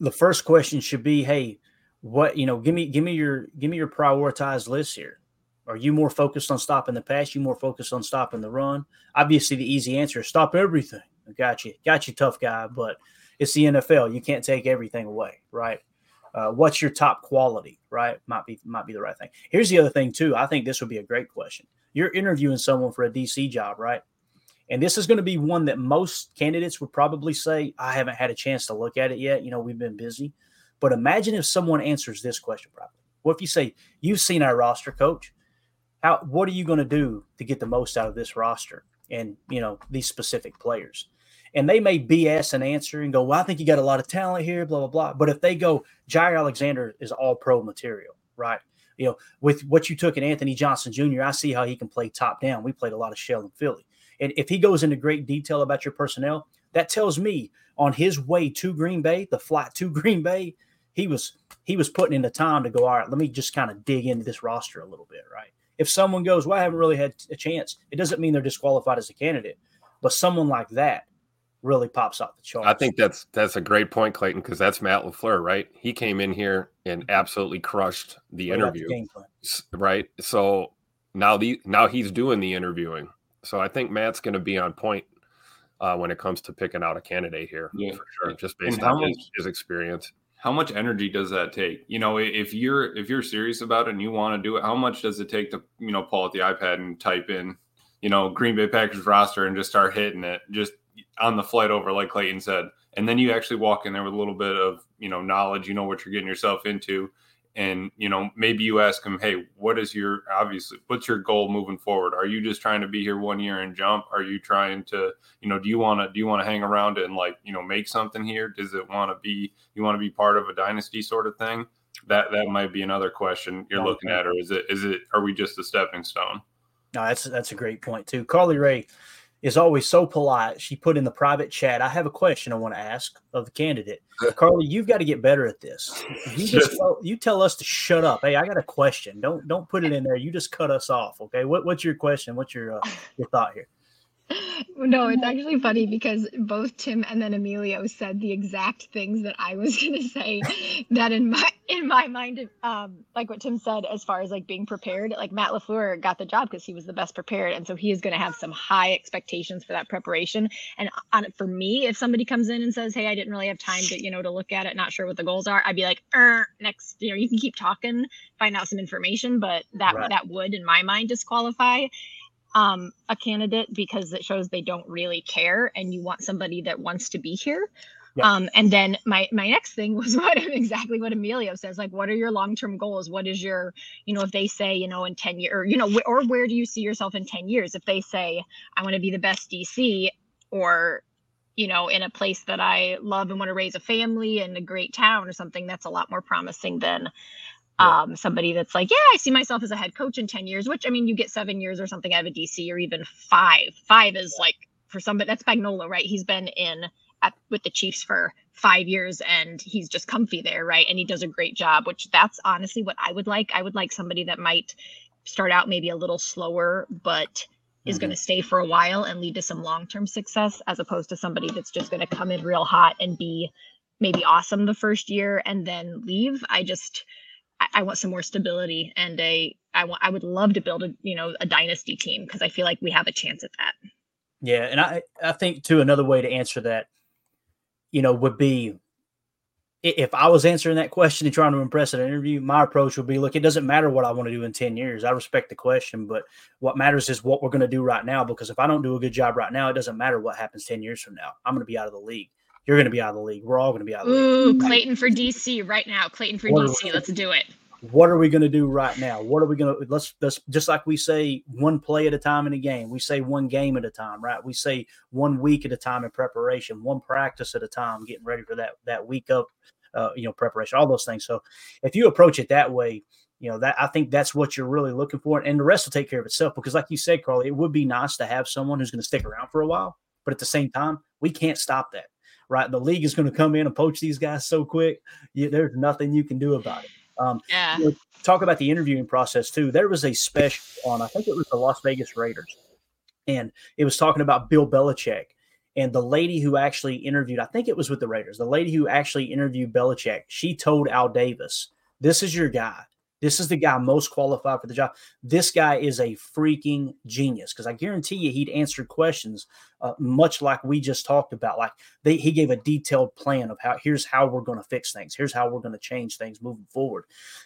the first question should be, hey, what you know give me give me your give me your prioritized list here. Are you more focused on stopping the pass? You more focused on stopping the run? Obviously the easy answer is stop everything. Got you got you tough guy but it's the nfl you can't take everything away right uh, what's your top quality right? Might be might be the right thing. Here's the other thing too. I think this would be a great question. You're interviewing someone for a dc job right? And this is going to be one that most candidates would probably say i haven't had a chance to look at it yet. You know we've been busy. But imagine if someone answers this question properly. What if you say, You've seen our roster, coach? How what are you going to do to get the most out of this roster and you know these specific players? And they may BS an answer and go, Well, I think you got a lot of talent here, blah, blah, blah. But if they go, Jaire Alexander is all pro material, right? You know, with what you took in Anthony Johnson Jr., I see how he can play top down. We played a lot of shell in Philly. And if he goes into great detail about your personnel, that tells me on his way to Green Bay, the flight to [laughs] Green Bay, he was he was putting in the time to go, all right, let me just kind of dig into this roster a little bit, right? If someone goes, well, I haven't really had a chance, it doesn't mean they're disqualified as a candidate. But someone like that really pops off the chart. I think that's that's a great point, Clayton, because that's Matt LaFleur, right? He came in here and absolutely crushed the right interview. The right. So now the now he's doing the interviewing. So I think Matt's gonna be on point uh, when it comes to picking out a candidate here yeah. for sure, just based on his, his experience how much energy does that take you know if you're if you're serious about it and you want to do it how much does it take to you know pull out the ipad and type in you know green bay packers roster and just start hitting it just on the flight over like clayton said and then you actually walk in there with a little bit of you know knowledge, you know what you're getting yourself into, and you know maybe you ask them, hey, what is your obviously what's your goal moving forward? Are you just trying to be here one year and jump? Are you trying to you know do you want to do you want to hang around and like you know make something here? Does it want to be you want to be part of a dynasty sort of thing? That that might be another question you're looking at, or is it is it are we just a stepping stone? No, that's that's a great point too. Carly Ray is always so polite. She put in the private chat. I have a question I want to ask of the candidate. Carly, you've got to get better at this. You [laughs] just tell, you tell us to shut up. Hey, I got a question. Don't don't put it in there. You just cut us off. Okay. What, what's your question? What's your uh, your thought here? No, it's actually funny because both Tim and then Emilio said the exact things that I was [laughs] gonna say. That in my in my mind, um, like what Tim said, as far as like being prepared, like Matt Lafleur got the job because he was the best prepared, and so he is gonna have some high expectations for that preparation. And on for me, if somebody comes in and says, "Hey, I didn't really have time to you know to look at it, not sure what the goals are," I'd be like, er, "Next, you know, you can keep talking, find out some information, but that Right. that would, in my mind, disqualify." Um, a candidate because it shows they don't really care and you want somebody that wants to be here. Yeah. Um, and then my my next thing [laughs] was what exactly what Emilio says. Like, what are your long term goals? What is your, you know, if they say, you know, in ten years, or you know, wh- or where do you see yourself in ten years? If they say, I want to be the best DC, or you know, in a place that I love and want to raise a family in a great town or something, that's a lot more promising than um, somebody that's like, yeah, I see myself as a head coach in 10 years, which I mean, you get seven years or something out of a DC or even five. Five is like for somebody that's Spagnuolo, right? He's been in at, with the Chiefs for five years and he's just comfy there, right? And he does a great job, which that's honestly what I would like. I would like somebody that might start out maybe a little slower, but is going to stay for a while and lead to some long-term success as opposed to somebody that's just going to come in real hot and be maybe awesome the first year and then leave. I just I, I want some more stability and a I want I would love to build a you know a dynasty team because I feel like we have a chance at that. Yeah, and I I think too another way to answer that, you know, would be if I was answering that question and trying to impress an interview, my approach would be, look, it doesn't matter what I want to do in ten years. I respect the question, but what matters is what we're going to do right now. Because if I don't do a good job right now, it doesn't matter what happens ten years from now. I'm going to be out of the league. You're going to be out of the league. We're all going to be out of the league. Ooh, Clayton for DC right now. Clayton for What are- DC. Let's do it. what are we going to do right now? What are we going to let's let's just like we say one play at a time in a game. We say one game at a time, right? We say one week at a time in preparation, one practice at a time, getting ready for that that week of uh, you know preparation, all those things. So if you approach it that way, you know that I think that's what you're really looking for, and the rest will take care of itself. Because like you said, Carly, it would be nice to have someone who's going to stick around for a while, but at the same time, we can't stop that. Right, the league is going to come in and poach these guys so quick. You, there's nothing you can do about it. Um, yeah. you know, talk about the interviewing process too. There was a special on, I think it was the Las Vegas Raiders, and it was talking about Bill Belichick. And the lady who actually interviewed, I think it was with the Raiders, the lady who actually interviewed Belichick, she told Al Davis, This is your guy. This is the guy most qualified for the job. This guy is a freaking genius because I guarantee you he'd answered questions uh, much like we just talked about. Like they, he gave a detailed plan of how here's how we're going to fix things. Here's how we're going to change things moving forward.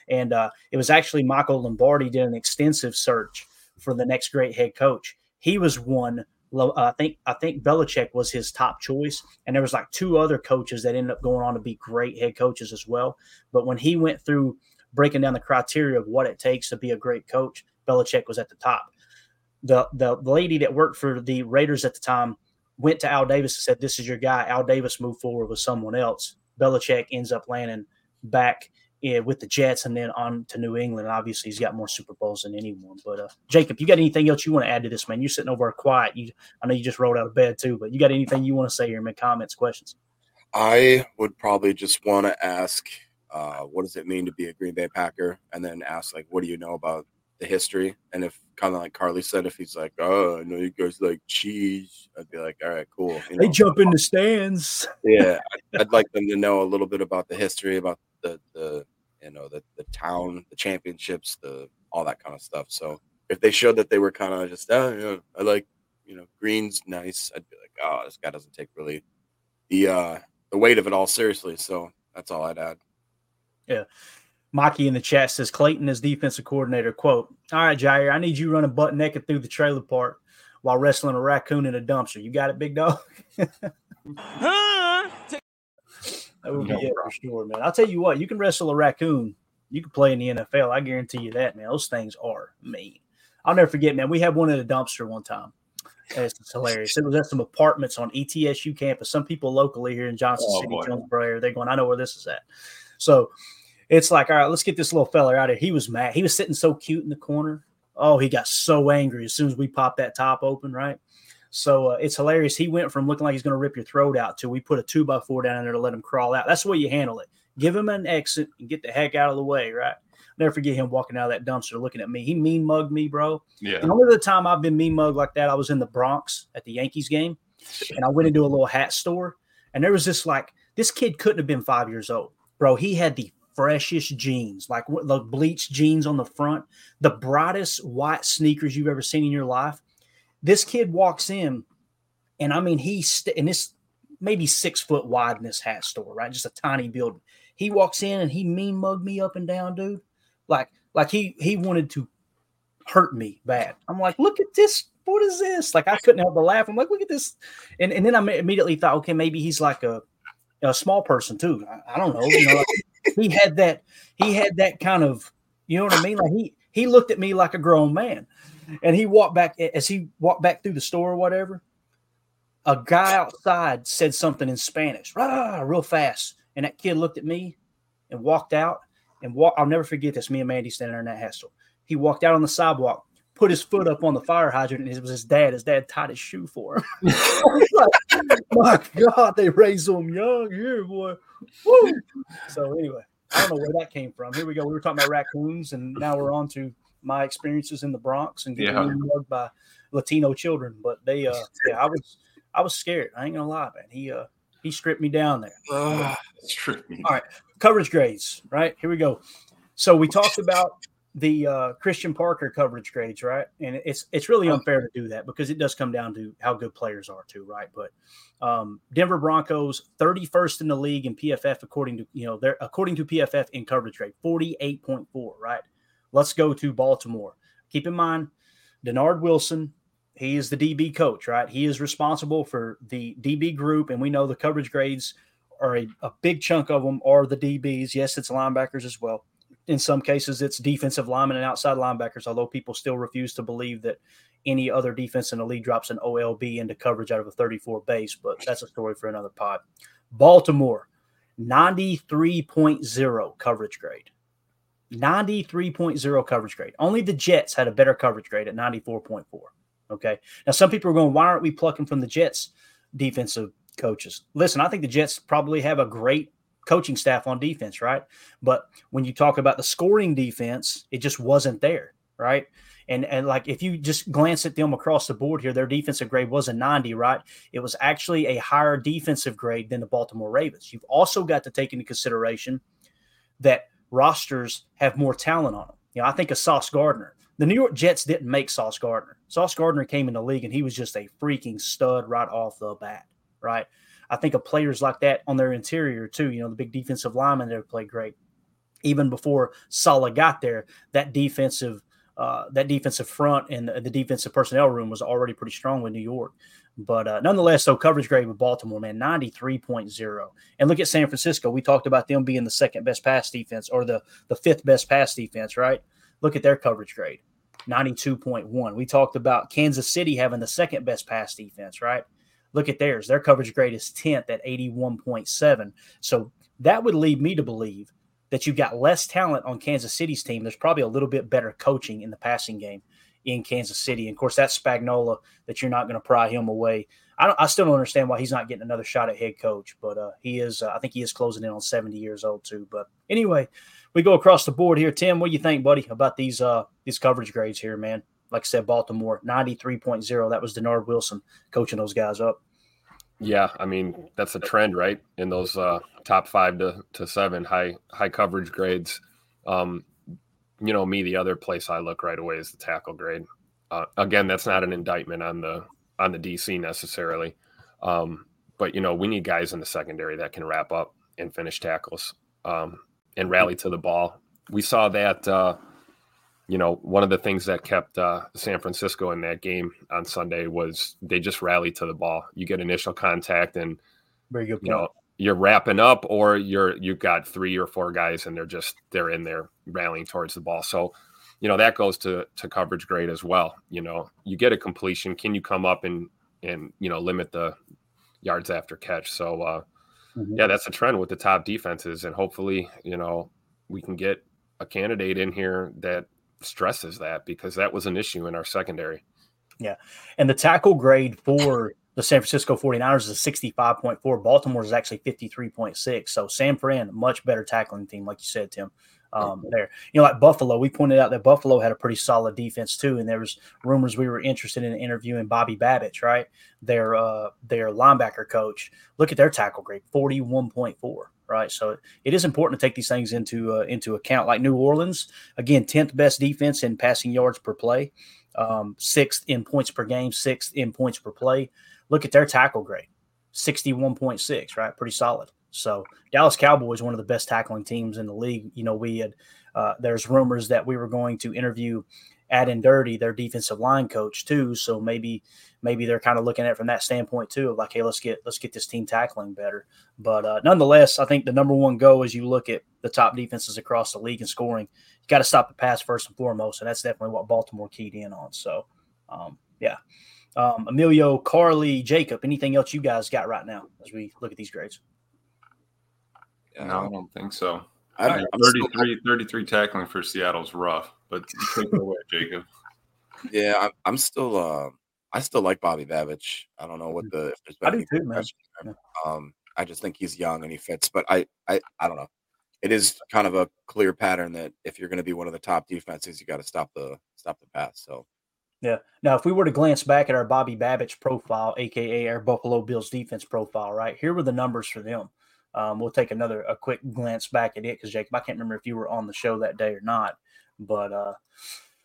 And uh, it was actually Michael Lombardi did an extensive search for the next great head coach. He was one. lo- I think I think Belichick was his top choice, and there was like two other coaches that ended up going on to be great head coaches as well. But when he went through breaking down the criteria of what it takes to be a great coach, Belichick was at the top. The the lady that worked for the Raiders at the time went to Al Davis and said, "This is your guy." Al Davis moved forward with someone else. Belichick ends up landing back eh, with the Jets and then on to New England. Obviously, he's got more Super Bowls than anyone. But uh, Jacob, you got anything else you want to add to this, man? You're sitting over quiet. You, I know you just rolled out of bed too, but you got anything you want to say here, man? Comments, questions? I would probably just want to ask, uh, what does it mean to be a Green Bay Packer? And then ask, like, what do you know about the history? And if kind of like Carly said, if he's like, oh, I know you guys like cheese, I'd be like, all right, cool. You They jump in the stands. [laughs] yeah, I'd, I'd like them to know a little bit about the history, about the the you know the the town, the championships, the all that kind of stuff. So if they showed that they were kind of just, oh, yeah, I like you know green's nice, I'd be like, oh, this guy doesn't take really the uh the weight of it all seriously. So that's all I'd add. Uh, yeah. Maki in the chat says Clayton is defensive coordinator. Quote, All right, Jaire, I need you running butt naked through the trailer park while wrestling a raccoon in a dumpster. You got it, big dog? [laughs] That would No be it for sure, man. I'll tell you what, you can wrestle a raccoon. You can play in the NFL. I guarantee you that, man. Those things are mean. I'll never forget, man. We had one at a dumpster one time. It's hilarious. It was at some apartments on ETSU campus. Some people locally here in Johnson Oh, City, boy. Jonesboro area, they're going, I know where this is at. So it's like, all right, let's get this little fella out of here. He was mad. He was sitting so cute in the corner. Oh, he got so angry as soon as we popped that top open, right? So uh, it's hilarious. He went from looking like he's going to rip your throat out to we put a two by four down in there to let him crawl out. That's the way you handle it. Give him an exit and get the heck out of the way, right? Never forget him walking out of that dumpster looking at me. He mean mugged me, bro. Yeah. The only other time I've been mean mugged like that, I was in the Bronx at the Yankees game, and I went into a little hat store, and there was this like this kid couldn't have been five years old, bro. He had the freshest jeans, like the bleached jeans on the front, the brightest white sneakers you've ever seen in your life. This kid walks in, and I mean he's st- and this maybe six foot wide in this hat store, right? Just a tiny building. He walks in and he mean mugged me up and down, dude. Like like he he wanted to hurt me bad. I'm like, look at this. What is this? Like I couldn't help but laugh. I'm like, look at this. And and then I immediately thought, okay, maybe he's like a a small person too. I, I don't know. You know, like, he had that. He had that kind of. You know what I mean? Like he he looked at me like a grown man, and he walked back as he walked back through the store or whatever. A guy outside said something in Spanish, rah, real fast, and that kid looked at me and walked out. And walk. I'll never forget this. Me and Mandy standing there in that hat store. He walked out on the sidewalk, put his foot up on the fire hydrant, and it was his dad. His dad tied his shoe for him. [laughs] [laughs] Like, My God, they raised him young here, boy. Woo. So anyway, I don't know where that came from. Here we go. We were talking about raccoons, and now we're on to my experiences in the Bronx and getting Yeah. mugged by Latino children. But they, uh, [laughs] yeah, I was, I was scared. I ain't gonna lie, man. He, uh, he stripped me down there. Ah, it's true. All right, coverage grades. Right here we go. So we talked about the uh, Christian Parker coverage grades, right? And it's it's really unfair to do that because it does come down to how good players are too, right? But um, Denver Broncos, thirty first in the league in PFF according to you know they're according to PFF in coverage grade, forty eight point four, right? Let's go to Baltimore. Keep in mind, Dennard Wilson. He is the DB coach, right? He is responsible for the DB group, and we know the coverage grades are a, a big chunk of them are the DBs. Yes, it's linebackers as well. In some cases, it's defensive linemen and outside linebackers, although people still refuse to believe that any other defense in the league drops an OLB into coverage out of a 34 base, but that's a story for another pod. Baltimore, 93.0 coverage grade. 93.0 coverage grade. Only the Jets had a better coverage grade at 94.4. Okay. Now, some people are going, why aren't we plucking from the Jets defensive coaches? Listen, I think the Jets probably have a great coaching staff on defense, right? But when you talk about the scoring defense, it just wasn't there, right? And and like if you just glance at them across the board here, their defensive grade was a 90, right? It was actually a higher defensive grade than the Baltimore Ravens. You've also got to take into consideration that rosters have more talent on them. You know, I think of Sauce Gardner. The New York Jets didn't make Sauce Gardner. Sauce Gardner came in the league and he was just a freaking stud right off the bat, right? I think of players like that on their interior too. You know, the big defensive linemen that played great. Even before Salah got there, that defensive uh, that defensive front and the, the defensive personnel room was already pretty strong with New York. But uh, nonetheless, though, coverage grade with Baltimore, man, 93.0. And look at San Francisco. We talked about them being the second best pass defense or the, the fifth best pass defense, right? Look at their coverage grade, 92.1. We talked about Kansas City having the second best pass defense, right? Look at theirs. Their coverage grade is 10th at 81.7. So that would lead me to believe that you've got less talent on Kansas City's team. There's probably a little bit better coaching in the passing game in Kansas City. And of course, that's Spagnuolo that you're not going to pry him away. I, don't, I still don't understand why he's not getting another shot at head coach, but uh, he is. Uh, I think he is closing in on 70 years old too. But anyway, we go across the board here. Tim, what do you think, buddy, about these uh, these coverage grades here, man? Like I said, Baltimore 93.0. That was Dennard Wilson coaching those guys up. Yeah, I mean that's a trend, right? In those uh, top five to, to seven high high coverage grades. Um, you know, me, the other place I look right away is the tackle grade. Uh, again, that's not an indictment on the on the DC necessarily, um, but you know, we need guys in the secondary that can wrap up and finish tackles um, and rally to the ball. We saw that. Uh, you know, one of the things that kept uh, San Francisco in that game on Sunday was they just rallied to the ball. You get initial contact, and Very good you know, you're wrapping up or you're you've got three or four guys and they're just they're in there rallying towards the ball. So, you know, that goes to to coverage grade as well. You know, you get a completion, can you come up and and you know limit the yards after catch? So uh mm-hmm. yeah, that's a trend with the top defenses and hopefully, you know, we can get a candidate in here that stresses that because that was an issue in our secondary. Yeah. And the tackle grade for the San Francisco 49ers is 65.4. Baltimore is actually 53.6. So San Fran, much better tackling team, like you said, Tim. Um, there, you know, like Buffalo, we pointed out that Buffalo had a pretty solid defense too, and there was rumors we were interested in interviewing Bobby Babich, right? Their uh, their linebacker coach. Look at their tackle grade, forty one point four, right? So it is important to take these things into uh, into account. Like New Orleans, again, tenth best defense in passing yards per play, um, sixth in points per game, sixth in points per play. Look at their tackle grade, 61.6, right? Pretty solid. So Dallas Cowboys, one of the best tackling teams in the league. You know, we had uh, there's rumors that we were going to interview Aden Durde, their defensive line coach, too. So maybe maybe they're kind of looking at it from that standpoint too, of like, hey, let's get let's get this team tackling better. But uh, nonetheless, I think the number one go as you look at the top defenses across the league and scoring, you got to stop the pass first and foremost, and that's definitely what Baltimore keyed in on. So, um, yeah. Um, Emilio, Carly, Jacob, anything else you guys got right now as we look at these grades? No, I don't think so. I mean, 33, 33 tackling for Seattle's rough, but take it away, Jacob. [laughs] Yeah, I'm, I'm still. Uh, I still like Bobby Babich. I don't know what Mm. the. If there's I do too, man. question. Um, I just think he's young and he fits. But I, I, I don't know. It is kind of a clear pattern that if you're going to be one of the top defenses, you got to stop the stop the pass. So Yeah. Now, if we were to glance back at our Bobby Babich profile, aka our Buffalo Bills defense profile, right here were the numbers for them. Um, we'll take another a quick glance back at it because Jacob, I can't remember if you were on the show that day or not, but uh,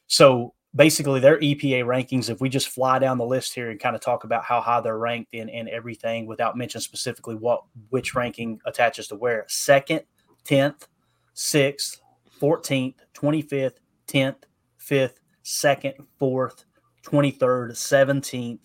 so basically their EPA rankings. If we just fly down the list here and kind of talk about how high they're ranked in and everything, without mentioning specifically what which ranking attaches to where, second, tenth, sixth, fourteenth, twenty fifth, tenth, fifth, second, fourth, 23rd, 17th,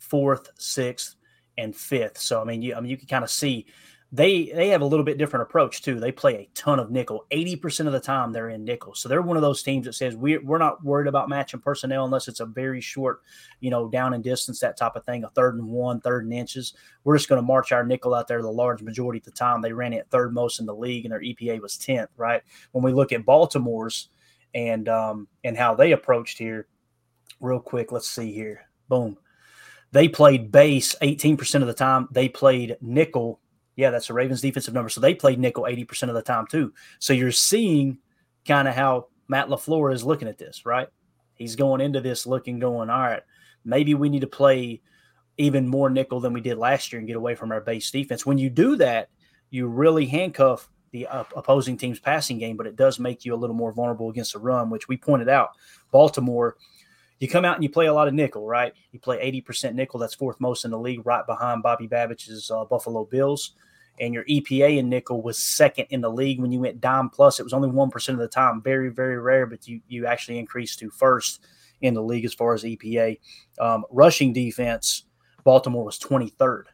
4th, 6th, and 5th. So I mean you I mean you can kind of see they they have a little bit different approach too. They play a ton of nickel. 80% of the time they're in nickel. So they're one of those teams that says we we're not worried about matching personnel unless it's a very short, you know, down and distance, that type of thing, a third and one, third and inches. We're just going to march our nickel out there the large majority of the time. They ran it third most in the league and their EPA was 10th, right? When we look at Baltimore's and um and how they approached here, real quick. Let's see here. Boom. They played base 18% of the time. They played nickel. Yeah, that's the Ravens defensive number. So they played nickel 80% of the time too. So you're seeing kind of how Matt LaFleur is looking at this, right? He's going into this looking, going, all right, maybe we need to play even more nickel than we did last year and get away from our base defense. When you do that, you really handcuff the opposing team's passing game, but it does make you a little more vulnerable against the run, which we pointed out. Baltimore, you come out and you play a lot of nickel, right? You play 80% nickel. That's fourth most in the league, right behind Bobby Babich's uh, Buffalo Bills. And your EPA in nickel was second in the league when you went dime plus. It was only 1% of the time. Very, very rare, but you, you actually increased to first in the league as far as EPA. Um, rushing defense, Baltimore was 23rd.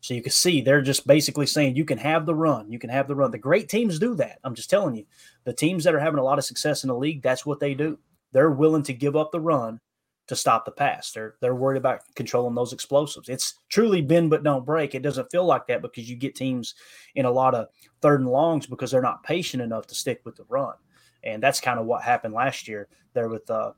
So you can see they're just basically saying you can have the run. You can have the run. The great teams do that. I'm just telling you. The teams that are having a lot of success in the league, that's what they do. They're willing to give up the run to stop the pass. They're they're worried about controlling those explosives. It's truly bend but don't break. It doesn't feel like that because you get teams in a lot of third and longs because they're not patient enough to stick with the run. And that's kind of what happened last year there with uh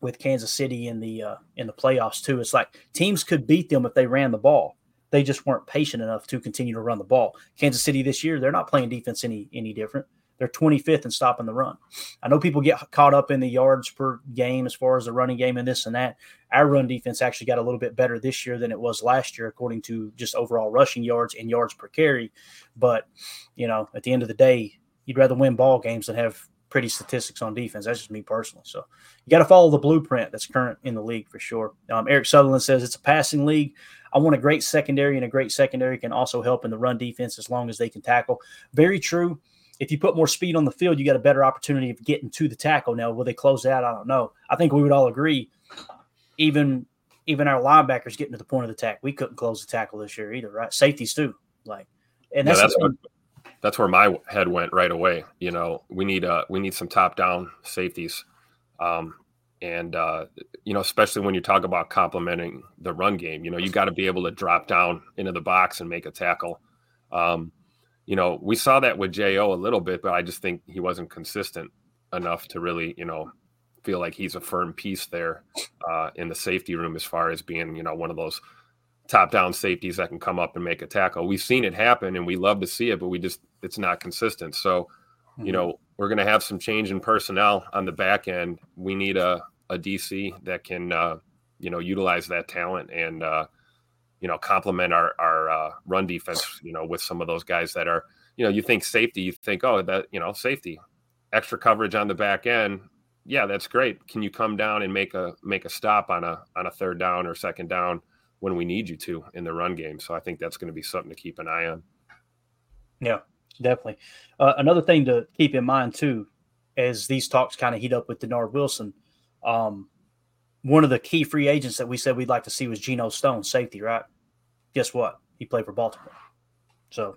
with Kansas City in the uh, in the playoffs too. It's like teams could beat them if they ran the ball. They just weren't patient enough to continue to run the ball. Kansas City this year, they're not playing defense any any different. They're 25th in stopping the run. I know people get caught up in the yards per game as far as the running game and this and that. Our run defense actually got a little bit better this year than it was last year, according to just overall rushing yards and yards per carry. But, you know, at the end of the day, you'd rather win ball games than have pretty statistics on defense. That's just me personally. So you got to follow the blueprint that's current in the league for sure. Um, Eric Sutherland says it's a passing league. I want a great secondary, and a great secondary can also help in the run defense as long as they can tackle. Very true if you put more speed on the field, you got a better opportunity of getting to the tackle. Now, will they close out? I don't know. I think we would all agree, even even our linebackers getting to the point of the tackle, we couldn't close the tackle this year either, right? Safeties too. Like And Yeah, that's, that's the what, thing. that's where my head went right away. You know, we need uh we need some top down safeties, um, and uh, you know, especially when you talk about complementing the run game. You know, you got to be able to drop down into the box and make a tackle. Um, you know, we saw that with Jo a little bit, but I just think he wasn't consistent enough to really, you know, feel like he's a firm piece there uh, in the safety room as far as being, you know, one of those top down safeties that can come up and make a tackle. We've seen it happen and we love to see it, but we just it's not consistent. So, you know, we're going to have some change in personnel on the back end. We need a, a DC that can, uh, you know, utilize that talent and, uh, you know, complement our, our uh, run defense, [sighs] you know, with some of those guys that are, you know, you think safety, you think, oh, that, you know, safety, extra coverage on the back end. Yeah, that's great. Can you come down and make a make a stop on a on a third down or second down when we need you to in the run game? So I think that's going to be something to keep an eye on. Yeah, definitely. Uh, another thing to keep in mind too, as these talks kind of heat up with Dennard Wilson, um, one of the key free agents that we said we'd like to see was Geno Stone, safety, right? Guess what? He played for Baltimore. So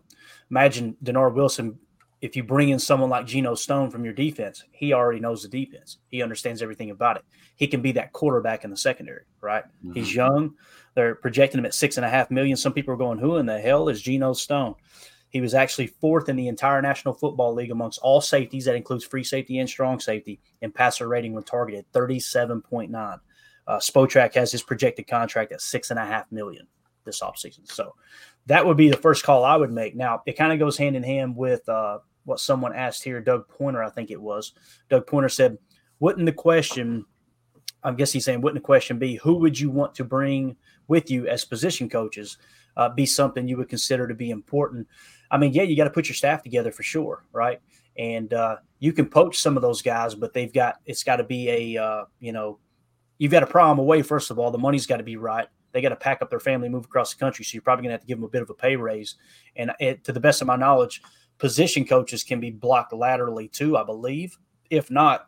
imagine Dennard Wilson. If you bring in someone like Geno Stone from your defense, he already knows the defense. He understands everything about it. He can be that quarterback in the secondary, right? He's young. They're projecting him at six and a half million. Some people are going, "Who in the hell is Geno Stone?" He was actually fourth in the entire National Football League amongst all safeties. That includes free safety and strong safety, and passer rating when targeted, thirty-seven point nine. Uh, Spotrac has his projected contract at six and a half million this offseason. So that would be the first call I would make. Now it kind of goes hand in hand with uh, what someone asked here, Doug Pointer, I think it was. Doug Pointer said, "Wouldn't the question?" I guess he's saying, "Wouldn't the question be who would you want to bring with you as position coaches?" Uh, be something you would consider to be important. I mean, yeah, you got to put your staff together for sure, right? And uh, you can poach some of those guys, but they've got it's got to be a uh, you know you've got pry them away. First of all, the money's got to be right. They got to pack up their family, move across the country. So you're probably going to have to give them a bit of a pay raise. And it, to the best of my knowledge, position coaches can be blocked laterally too, I believe. If not,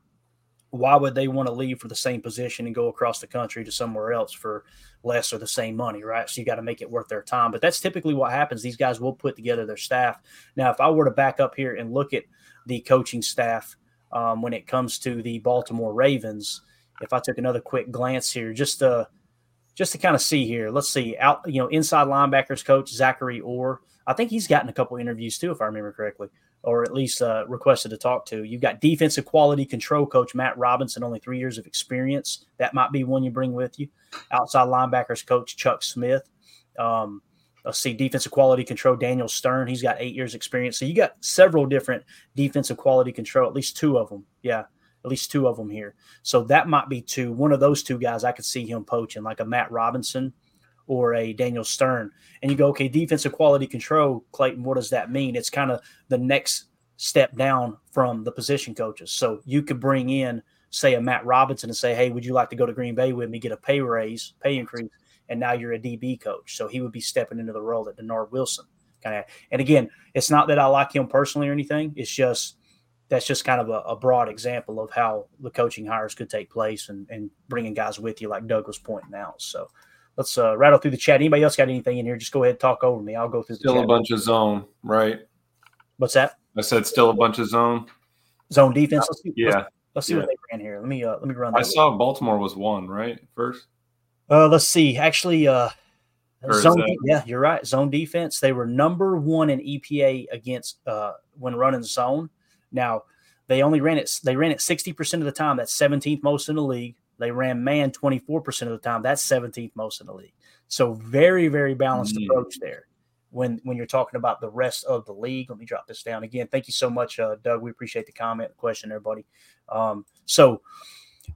why would they want to leave for the same position and go across the country to somewhere else for less or the same money, right? So you got to make it worth their time. But that's typically what happens. These guys will put together their staff. Now, if I were to back up here and look at the coaching staff um, when it comes to the Baltimore Ravens, if I took another quick glance here, just to just to kind of see here, let's see out, you know, inside linebackers coach Zachary Orr. I think he's gotten a couple interviews too, if I remember correctly, or at least uh, requested to talk to. You've got defensive quality control coach Matt Robinson, only three years of experience. That might be one you bring with you. Outside linebackers coach Chuck Smith. Um, let's see, defensive quality control Daniel Stern. He's got eight years experience. So you got several different defensive quality control, at least two of them. Yeah at least two of them here. So that might be two. One of those two guys I could see him poaching, like a Matt Robinson or a Daniel Stern. And you go, okay, defensive quality control, Clayton, what does that mean? It's kind of the next step down from the position coaches. So you could bring in, say, a Matt Robinson and say, hey, would you like to go to Green Bay with me, get a pay raise, pay increase? And now you're a DB coach. So he would be stepping into the role that Dennard Wilson kind of. And again, it's not that I like him personally or anything. It's just that's just kind of a, a, broad example of how the coaching hires could take place and, and bringing guys with you, like Doug was pointing out. So let's uh, rattle through the chat. Anybody else got anything in here? Just go ahead and talk over me. I'll go through. Still a bunch of zone, right? What's that? I said still a bunch of zone. Zone defense. Let's see, yeah. Let's, let's see yeah. what they ran here. Let me uh, let me run. I saw Baltimore was one right first. Uh, let's see. Actually, uh, zone. that- Yeah, you're right. Zone defense. They were number one in EPA against uh, when running zone. Now they only ran it. They ran it sixty percent of the time. That's seventeenth most in the league. They ran man twenty four percent of the time. That's seventeenth most in the league. So very very balanced Mhm. approach there. When when you're talking about the rest of the league, let me drop this down again. Thank you so much, uh, Doug. We appreciate the comment, the question, there, buddy. Um, so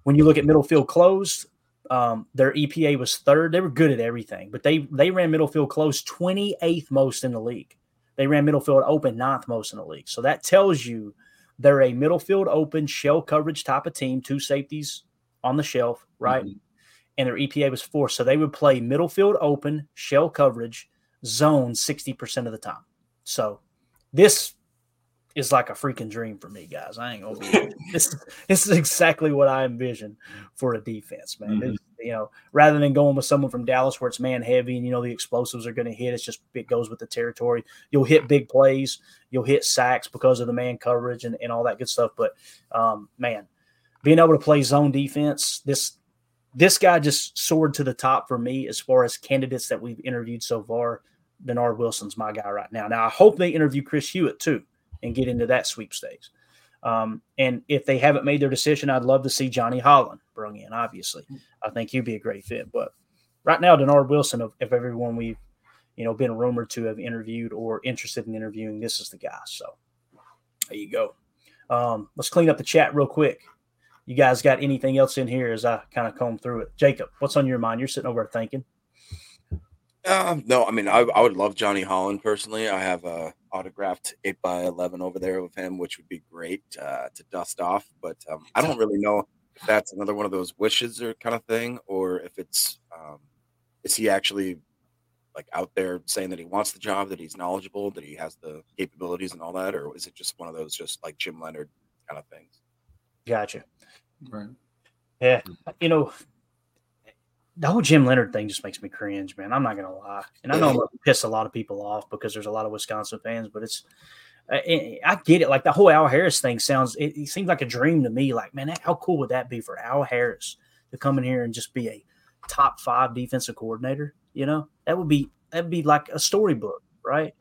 when you look at middle field closed, um, their EPA was third. They were good at everything, but they they ran middle field closed 28th most in the league. They ran middle field open ninth most in the league. So that tells you they're a middle field open shell coverage type of team, two safeties on the shelf, right? Mm-hmm. And their EPA was four. So they would play middle field open, shell coverage, zone 60% of the time. So this is like a freaking dream for me, guys. I ain't gonna be this, this is exactly what I envision for a defense, man. Mhm. You know, rather than going with someone from Dallas where it's man heavy and you know the explosives are going to hit, it's just it goes with the territory. You'll hit big plays, you'll hit sacks because of the man coverage and, and all that good stuff. But um, man, being able to play zone defense, this this guy just soared to the top for me as far as candidates that we've interviewed so far. Dennard Wilson's my guy right now. Now I hope they interview Chris Hewitt too and get into that sweepstakes. Um, and if they haven't made their decision, I'd love to see Johnny Holland bring in. Obviously, I think he'd be a great fit. But right now, Dennard Wilson, of, of everyone we've you know been rumored to have interviewed or interested in interviewing, this is the guy. So there you go. Um, let's clean up the chat real quick. You guys got anything else in here as I kind of comb through it? Jacob, what's on your mind? You're sitting over there thinking. Um, no, I mean, I, I would love Johnny Holland personally. I have a autographed eight by eleven over there with him, which would be great uh, to dust off. But um, I don't really know if that's another one of those wishes or kind of thing, or if it's um, is he actually like out there saying that he wants the job, that he's knowledgeable, that he has the capabilities and all that, or is it just one of those just like Jim Leonhard kind of things? Gotcha. Right. Yeah, you know, the whole Jim Leonhard thing just makes me cringe, man. I'm not gonna lie, and I know I'm gonna piss a lot of people off because there's a lot of Wisconsin fans, but it's I, get it. Like the whole Al Harris thing sounds, it, it seems like a dream to me. Like, man, how cool would that be for Al Harris to come in here and just be a top five defensive coordinator? You know, that would be that'd be like a storybook, right?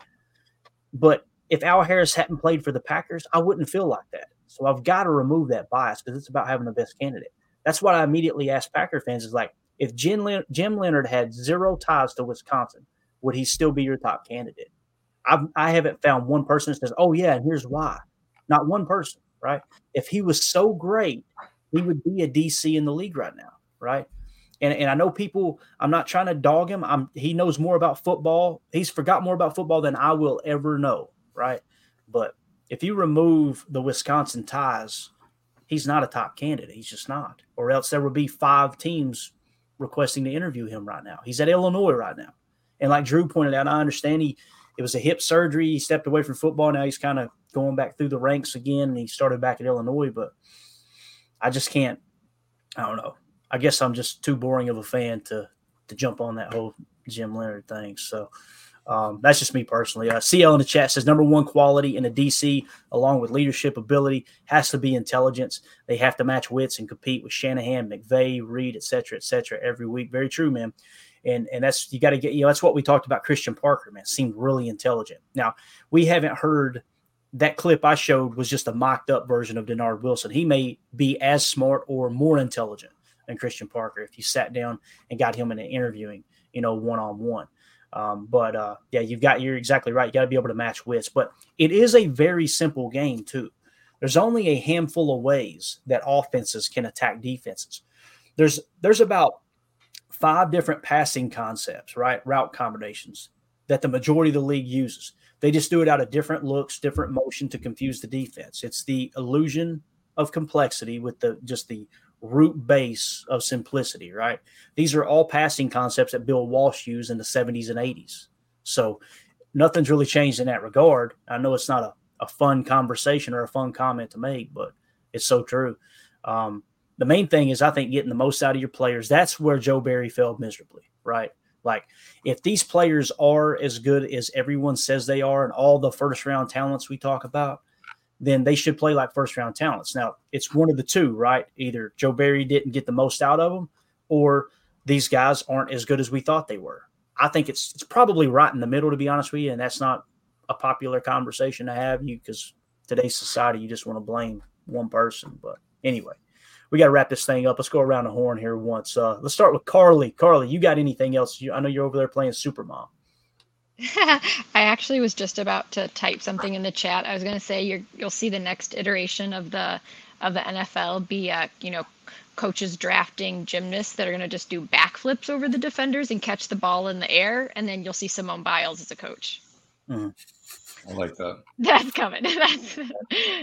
But if Al Harris hadn't played for the Packers, I wouldn't feel like that. So I've got to remove that bias because it's about having the best candidate. That's what I immediately ask Packer fans is like, if Jim, Leonhard, Jim Leonhard had zero ties to Wisconsin, would he still be your top candidate? I've, I haven't found one person that says, "Oh yeah, and here's why." Not one person, right? If he was so great, he would be a DC in the league right now, right? And, and I know people. I'm not trying to dog him. I'm. He knows more about football. He's forgot more about football than I will ever know, right? But if you remove the Wisconsin ties, he's not a top candidate. He's just not. Or else there would be five teams requesting to interview him right now. He's at Illinois right now. And like Drew pointed out, I understand he it was a hip surgery. He stepped away from football. Now he's kind of going back through the ranks again and he started back at Illinois, but I just can't I don't know. I guess I'm just too boring of a fan to to jump on that whole Jim Leonhard thing. So um, that's just me personally. Uh, CL in the chat says number one quality in a DC, along with leadership ability, has to be intelligence. They have to match wits and compete with Shanahan, McVay, Reid, et cetera, et cetera, every week. Very true, man. And and that's you got to get you know that's what we talked about. Christian Parker, man, seemed really intelligent. Now we haven't heard that clip I showed was just a mocked up version of Dennard Wilson. He may be as smart or more intelligent than Christian Parker if you sat down and got him in an interviewing, you know, one on one. Um, but uh, yeah, you've got you're exactly right. You got to be able to match wits, but it is a very simple game too. There's only a handful of ways that offenses can attack defenses. There's there's about five different passing concepts, right? Route combinations that the majority of the league uses. They just do it out of different looks, different motion to confuse the defense. It's the illusion of complexity with the just the root base of simplicity, right? These are all passing concepts that Bill Walsh used in the 70s and 80s. So nothing's really changed in that regard. I know it's not a, a fun conversation or a fun comment to make, but it's so true. Um, the main thing is, I think, getting the most out of your players. That's where Joe Barry failed miserably, right? Like, if these players are as good as everyone says they are and all the first round talents we talk about, then they should play like first round talents. Now, it's one of the two, right? Either Joe Barry didn't get the most out of them, or these guys aren't as good as we thought they were. I think it's it's probably right in the middle, to be honest with you, and that's not a popular conversation to have you because today's society you just want to blame one person. But anyway, we got to wrap this thing up. Let's go around the horn here once. Uh, let's start with Carly. Carly, you got anything else? You, I know you're over there playing Supermom. [laughs] I actually was just about to type something in the chat. I was going to say you will see the next iteration of the of the NFL be uh, you know coaches drafting gymnasts that are going to just do backflips over the defenders and catch the ball in the air, and then you'll see Simone Biles as a coach. Mm-hmm. I like that. [laughs] That's coming. [laughs] That's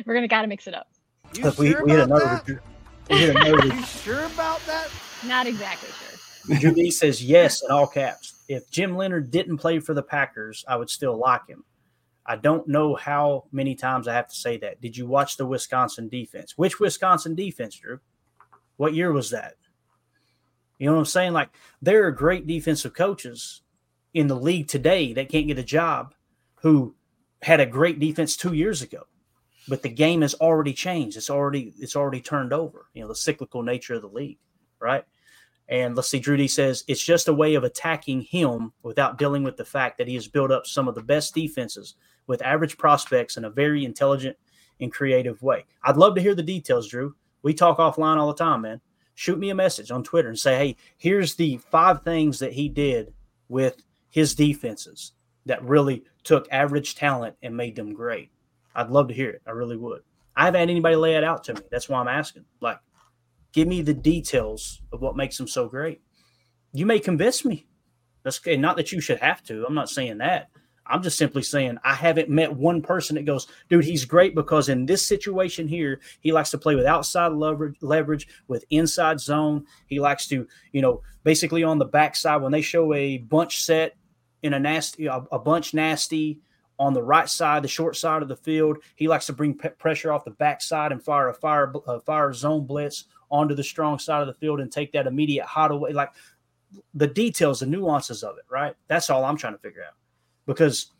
we're gonna gotta mix it up. You we, sure we, hit another, we hit another. sure about that? Not exactly sure. Julie says yes in all caps if Jim Leonhard didn't play for the Packers, I would still like him. I don't know how many times I have to say that. Did you watch the Wisconsin defense? Which Wisconsin defense, Drew? What year was that? You know what I'm saying? Like there are great defensive coaches in the league today that can't get a job who had a great defense two years ago. But the game has already changed. It's already it's already turned over. You know, the cyclical nature of the league, right? And let's see, Drew D says it's just a way of attacking him without dealing with the fact that he has built up some of the best defenses with average prospects in a very intelligent and creative way. I'd love to hear the details, Drew. We talk offline all the time, man. Shoot me a message on Twitter and say, hey, here's the five things that he did with his defenses that really took average talent and made them great. I'd love to hear it. I really would. I haven't had anybody lay it out to me. That's why I'm asking. Like, give me the details of what makes them so great. You may convince me. That's okay. not that you should have to. I'm not saying that. I'm just simply saying I haven't met one person that goes, dude, he's great because in this situation here, he likes to play with outside leverage, leverage with inside zone. He likes to, you know, basically on the backside when they show a bunch set in a nasty, a, a bunch nasty on the right side, the short side of the field, he likes to bring pressure off the backside and fire a fire a fire zone blitz onto the strong side of the field and take that immediate hot away. Like the details, the nuances of it, right? That's all I'm trying to figure out because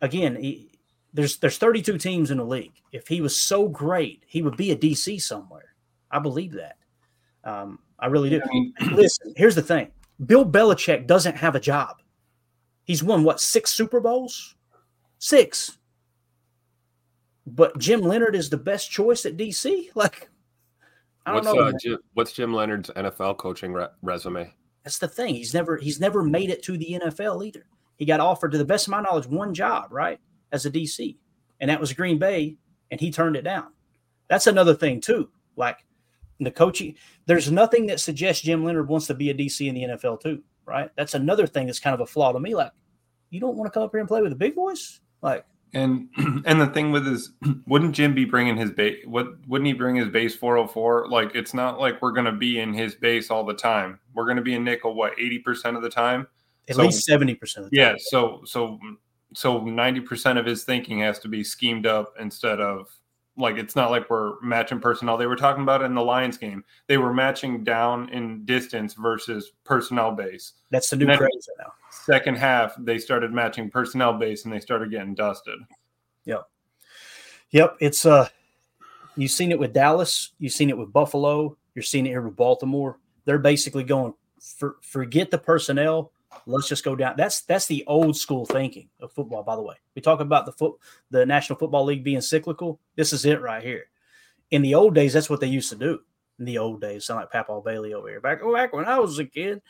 again, he, there's there's 32 teams in the league. If he was so great, he would be a DC somewhere. I believe that. Um, I really do. [clears throat] [clears throat] Listen, here's the thing: Bill Belichick doesn't have a job. He's won what six Super Bowls? Six. But Jim Leonhard is the best choice at DC. [laughs] Like, what's, know. Uh, Jim, what's Jim Leonhard's NFL coaching re- resume? That's the thing. He's never he's never made it to the NFL either. He got offered, to the best of my knowledge, one job, right, as a DC, and that was Green Bay, and he turned it down. That's another thing too. Like the coaching, there's nothing that suggests Jim Leonhard wants to be a DC in the NFL too, right? That's another thing that's kind of a flaw to me. Like, you don't want to come up here and play with the big boys, like. And [clears throat] and the thing with his, [clears throat] wouldn't Jim be bringing his base? What wouldn't he bring his base 404? Like it's not like we're going to be in his base all the time. We're going to be in nickel what 80 percent of the time. At so, least 70 percent. Yeah. So so so 90 percent of his thinking has to be schemed up instead of like it's not like we're matching personnel. They were talking about it in the Lions game. They were matching down in distance versus personnel base. That's the new craze now. Second half, they started matching personnel base and they started getting dusted. Yep. Yep. It's uh you've seen it with Dallas, you've seen it with Buffalo, you're seeing it here with Baltimore. They're basically going for, forget the personnel. Let's just go down. That's that's the old school thinking of football. By the way, we talk about the foot, the National Football League being cyclical. This is it right here. In the old days, that's what they used to do. In the old days, sound like Papa Bailey over here. Back back when I was a kid,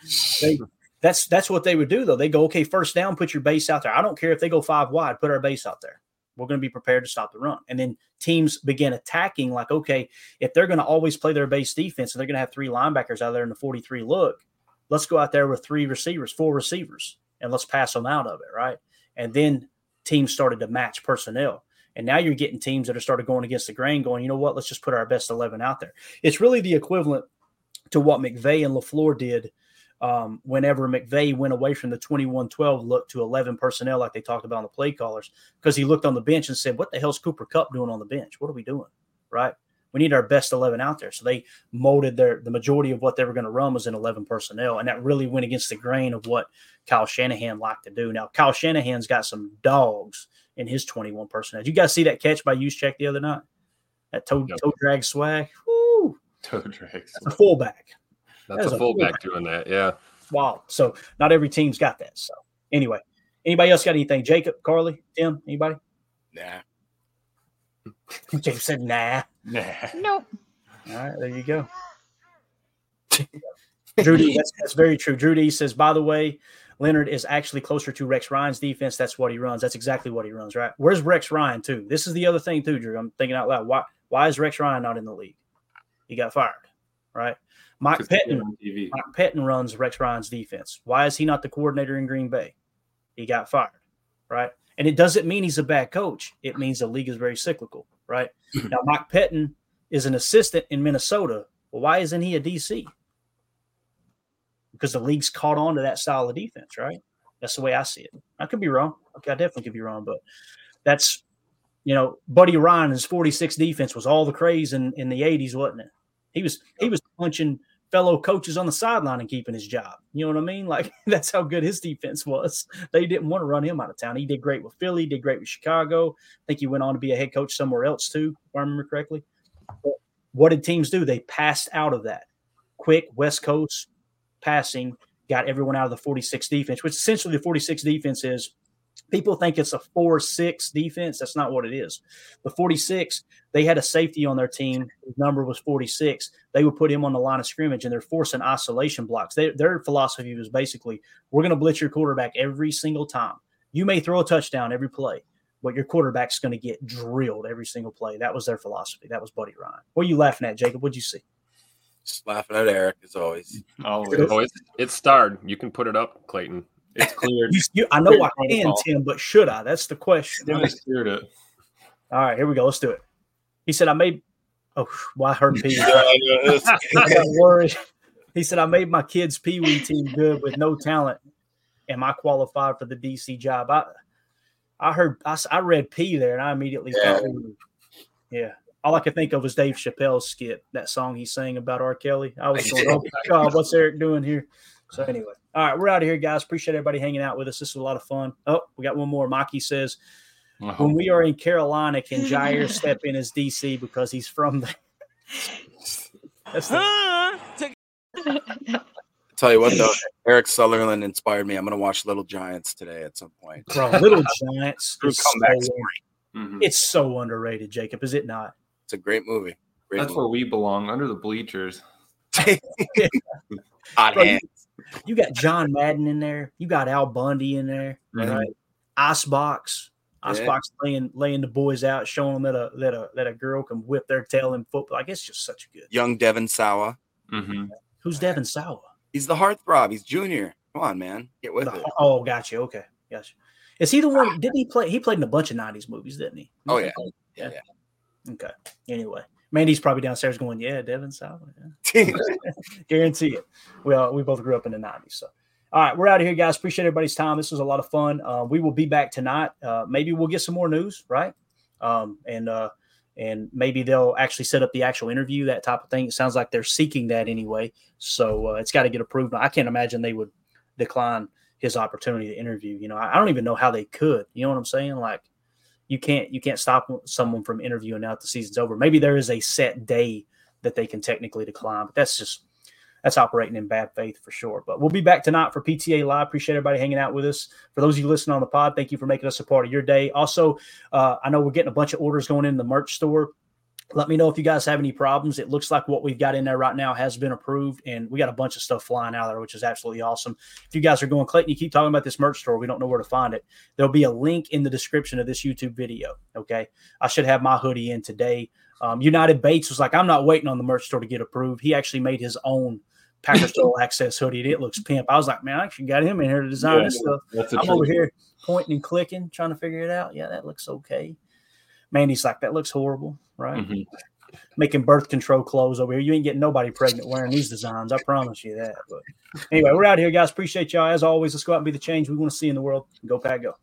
they, that's that's what they would do though. They go, okay, first down, put your base out there. I don't care if they go five wide, put our base out there. We're going to be prepared to stop the run. And then teams begin attacking, like, okay, if they're going to always play their base defense and they're going to have three linebackers out there in the 43 look, let's go out there with three receivers, four receivers, and let's pass them out of it, right? And then teams started to match personnel. And now you're getting teams that are started going against the grain, going, you know what, let's just put our best 11 out there. It's really the equivalent to what McVay and LaFleur did um, whenever McVay went away from the 21 12 look to 11 personnel, like they talked about on the play callers, because he looked on the bench and said, What the hell's Cooper Kupp doing on the bench? What are we doing? Right? We need our best 11 out there. So they molded their, the majority of what they were going to run was in 11 personnel. And that really went against the grain of what Kyle Shanahan liked to do. Now, Kyle Shanahan's got some dogs in his 21 personnel. Did you guys see that catch by Juszczyk the other night? That toe, yep. toe drag swag. Woo! Toe drag. That's a fullback. That's that a fullback doing that. Yeah. Wow. So not every team's got that. So anyway, anybody else got anything? Jacob, Carly, Tim, anybody? Nah. [laughs] Jacob said nah. Nah. Nope. All right, there you go. Drew D, that's, that's very true. Drew D says, by the way, Leonhard is actually closer to Rex Ryan's defense. That's what he runs. That's exactly what he runs, right? Where's Rex Ryan, too? This is the other thing, too, Drew. I'm thinking out loud. Why why is Rex Ryan not in the league? He got fired, right? Mike Pettine, Mike Pettine runs Rex Ryan's defense. Why is he not the coordinator in Green Bay? He got fired, right? And it doesn't mean he's a bad coach. It means the league is very cyclical, right? [clears throat] now, Mike Pettine is an assistant in Minnesota. Well, why isn't he a DC? Because the league's caught on to that style of defense, right? That's the way I see it. I could be wrong. Okay, I definitely could be wrong, but that's you know, Buddy Ryan, his 46 defense was all the craze in, in the 80s, wasn't it? He was he was punching fellow coaches on the sideline and keeping his job. You know what I mean? Like [laughs] that's how good his defense was. They didn't want to run him out of town. He did great with Philly, did great with Chicago. I think he went on to be a head coach somewhere else too, if I remember correctly. But what did teams do? They passed out of that. Quick West Coast passing got everyone out of the 46 defense, which essentially the 46 defense is people think it's a 4 6 defense. That's not what it is. The 46, they had a safety on their team. His number was 46. They would put him on the line of scrimmage and they're forcing isolation blocks. They, their philosophy was basically we're going to blitz your quarterback every single time. You may throw a touchdown every play, but your quarterback's going to get drilled every single play. That was their philosophy. That was Buddy Ryan. What are you laughing at, Jacob? What'd you see? Just laughing at Eric as always. Always. Oh, it's, it's starred. You can put it up, Clayton. It's [laughs] cleared. You, I know I can, Tim, but should I? That's the question. Just cleared it. All right, here we go. Let's do it. He said, I made. Oh, well, I heard Pee I [laughs] worried. He said, I made my kids' Pee Wee team good with no talent. Am I qualified for the DC job? I I heard, I, I read P there and I immediately Yeah. thought, yeah. All I could think of was Dave Chappelle's skit, that song he sang about R. Kelly. I was going, oh my God, what's Eric doing here? So, anyway, all right, we're out of here, guys. Appreciate everybody hanging out with us. This was a lot of fun. Oh, we got one more. Maki says, oh. when we are in Carolina, can Jaire step in as DC because he's from there? That's the, [laughs] Tell you what though, Eric Sutherland inspired me. I'm gonna watch Little Giants today at some point. bro, Little Giants. [laughs] Is comeback so- story. Mm-hmm. It's so underrated, Jacob. Is it not? It's a great movie. Great That's where we belong, under the bleachers. [laughs] Hot Bro, you- got John Madden in there. You got Al Bundy in there. Mhm. Right? Icebox. Icebox laying laying the boys out, showing them that a that a that a girl can whip their tail in football. Like it's just such a good. Young Devon Sawa. Mm-hmm. Who's Devon Sawa? He's the heartthrob. He's junior. Come on, man. Get with it. Oh, gotcha. Okay, gotcha. Is he the one? Didn't he play? He played in a bunch of '90s movies, didn't he? Oh yeah. Yeah. Okay. Anyway, Mandy's probably downstairs going, "Yeah, Devon Sawa." Yeah. [laughs] [laughs] Guarantee it. Well, we both grew up in the '90s, so. All right, we're out of here, guys. Appreciate everybody's time. This was a lot of fun. Uh, we will be back tonight. Uh, maybe we'll get some more news, right? Um, and uh, and maybe they'll actually set up the actual interview, that type of thing. It sounds like they're seeking that anyway. So uh, it's got to get approved. I can't imagine they would decline his opportunity to interview. You know, I, I don't even know how they could. You know what I'm saying? Like, you can't you can't stop someone from interviewing that the season's over. Maybe there is a set day that they can technically decline, but that's just that's operating in bad faith for sure. But we'll be back tonight for PTA Live. Appreciate everybody hanging out with us. For those of you listening on the pod, thank you for making us a part of your day. Also, uh, I know we're getting a bunch of orders going in the merch store. Let me know if you guys have any problems. It looks like what we've got in there right now has been approved, and we got a bunch of stuff flying out there, which is absolutely awesome. If you guys are going, Clayton, you keep talking about this merch store. We don't know where to find it. There'll be a link in the description of this YouTube video. Okay. I should have my hoodie in today. Um, United Bates was like, I'm not waiting on the merch store to get approved. He actually made his own Packers [laughs] Total Access hoodie, and it looks pimp. I was like, man, I actually got him in here to design Yeah, this stuff. I'm over here pointing and clicking, trying to figure it out. Yeah, that looks okay. Mandy's like, that looks horrible, right? Mhm. Making birth control clothes over here. You ain't getting nobody pregnant wearing these designs. I promise you that. But anyway, we're out here, guys. Appreciate y'all. As always, let's go out and be the change we want to see in the world. Go, Pack, go.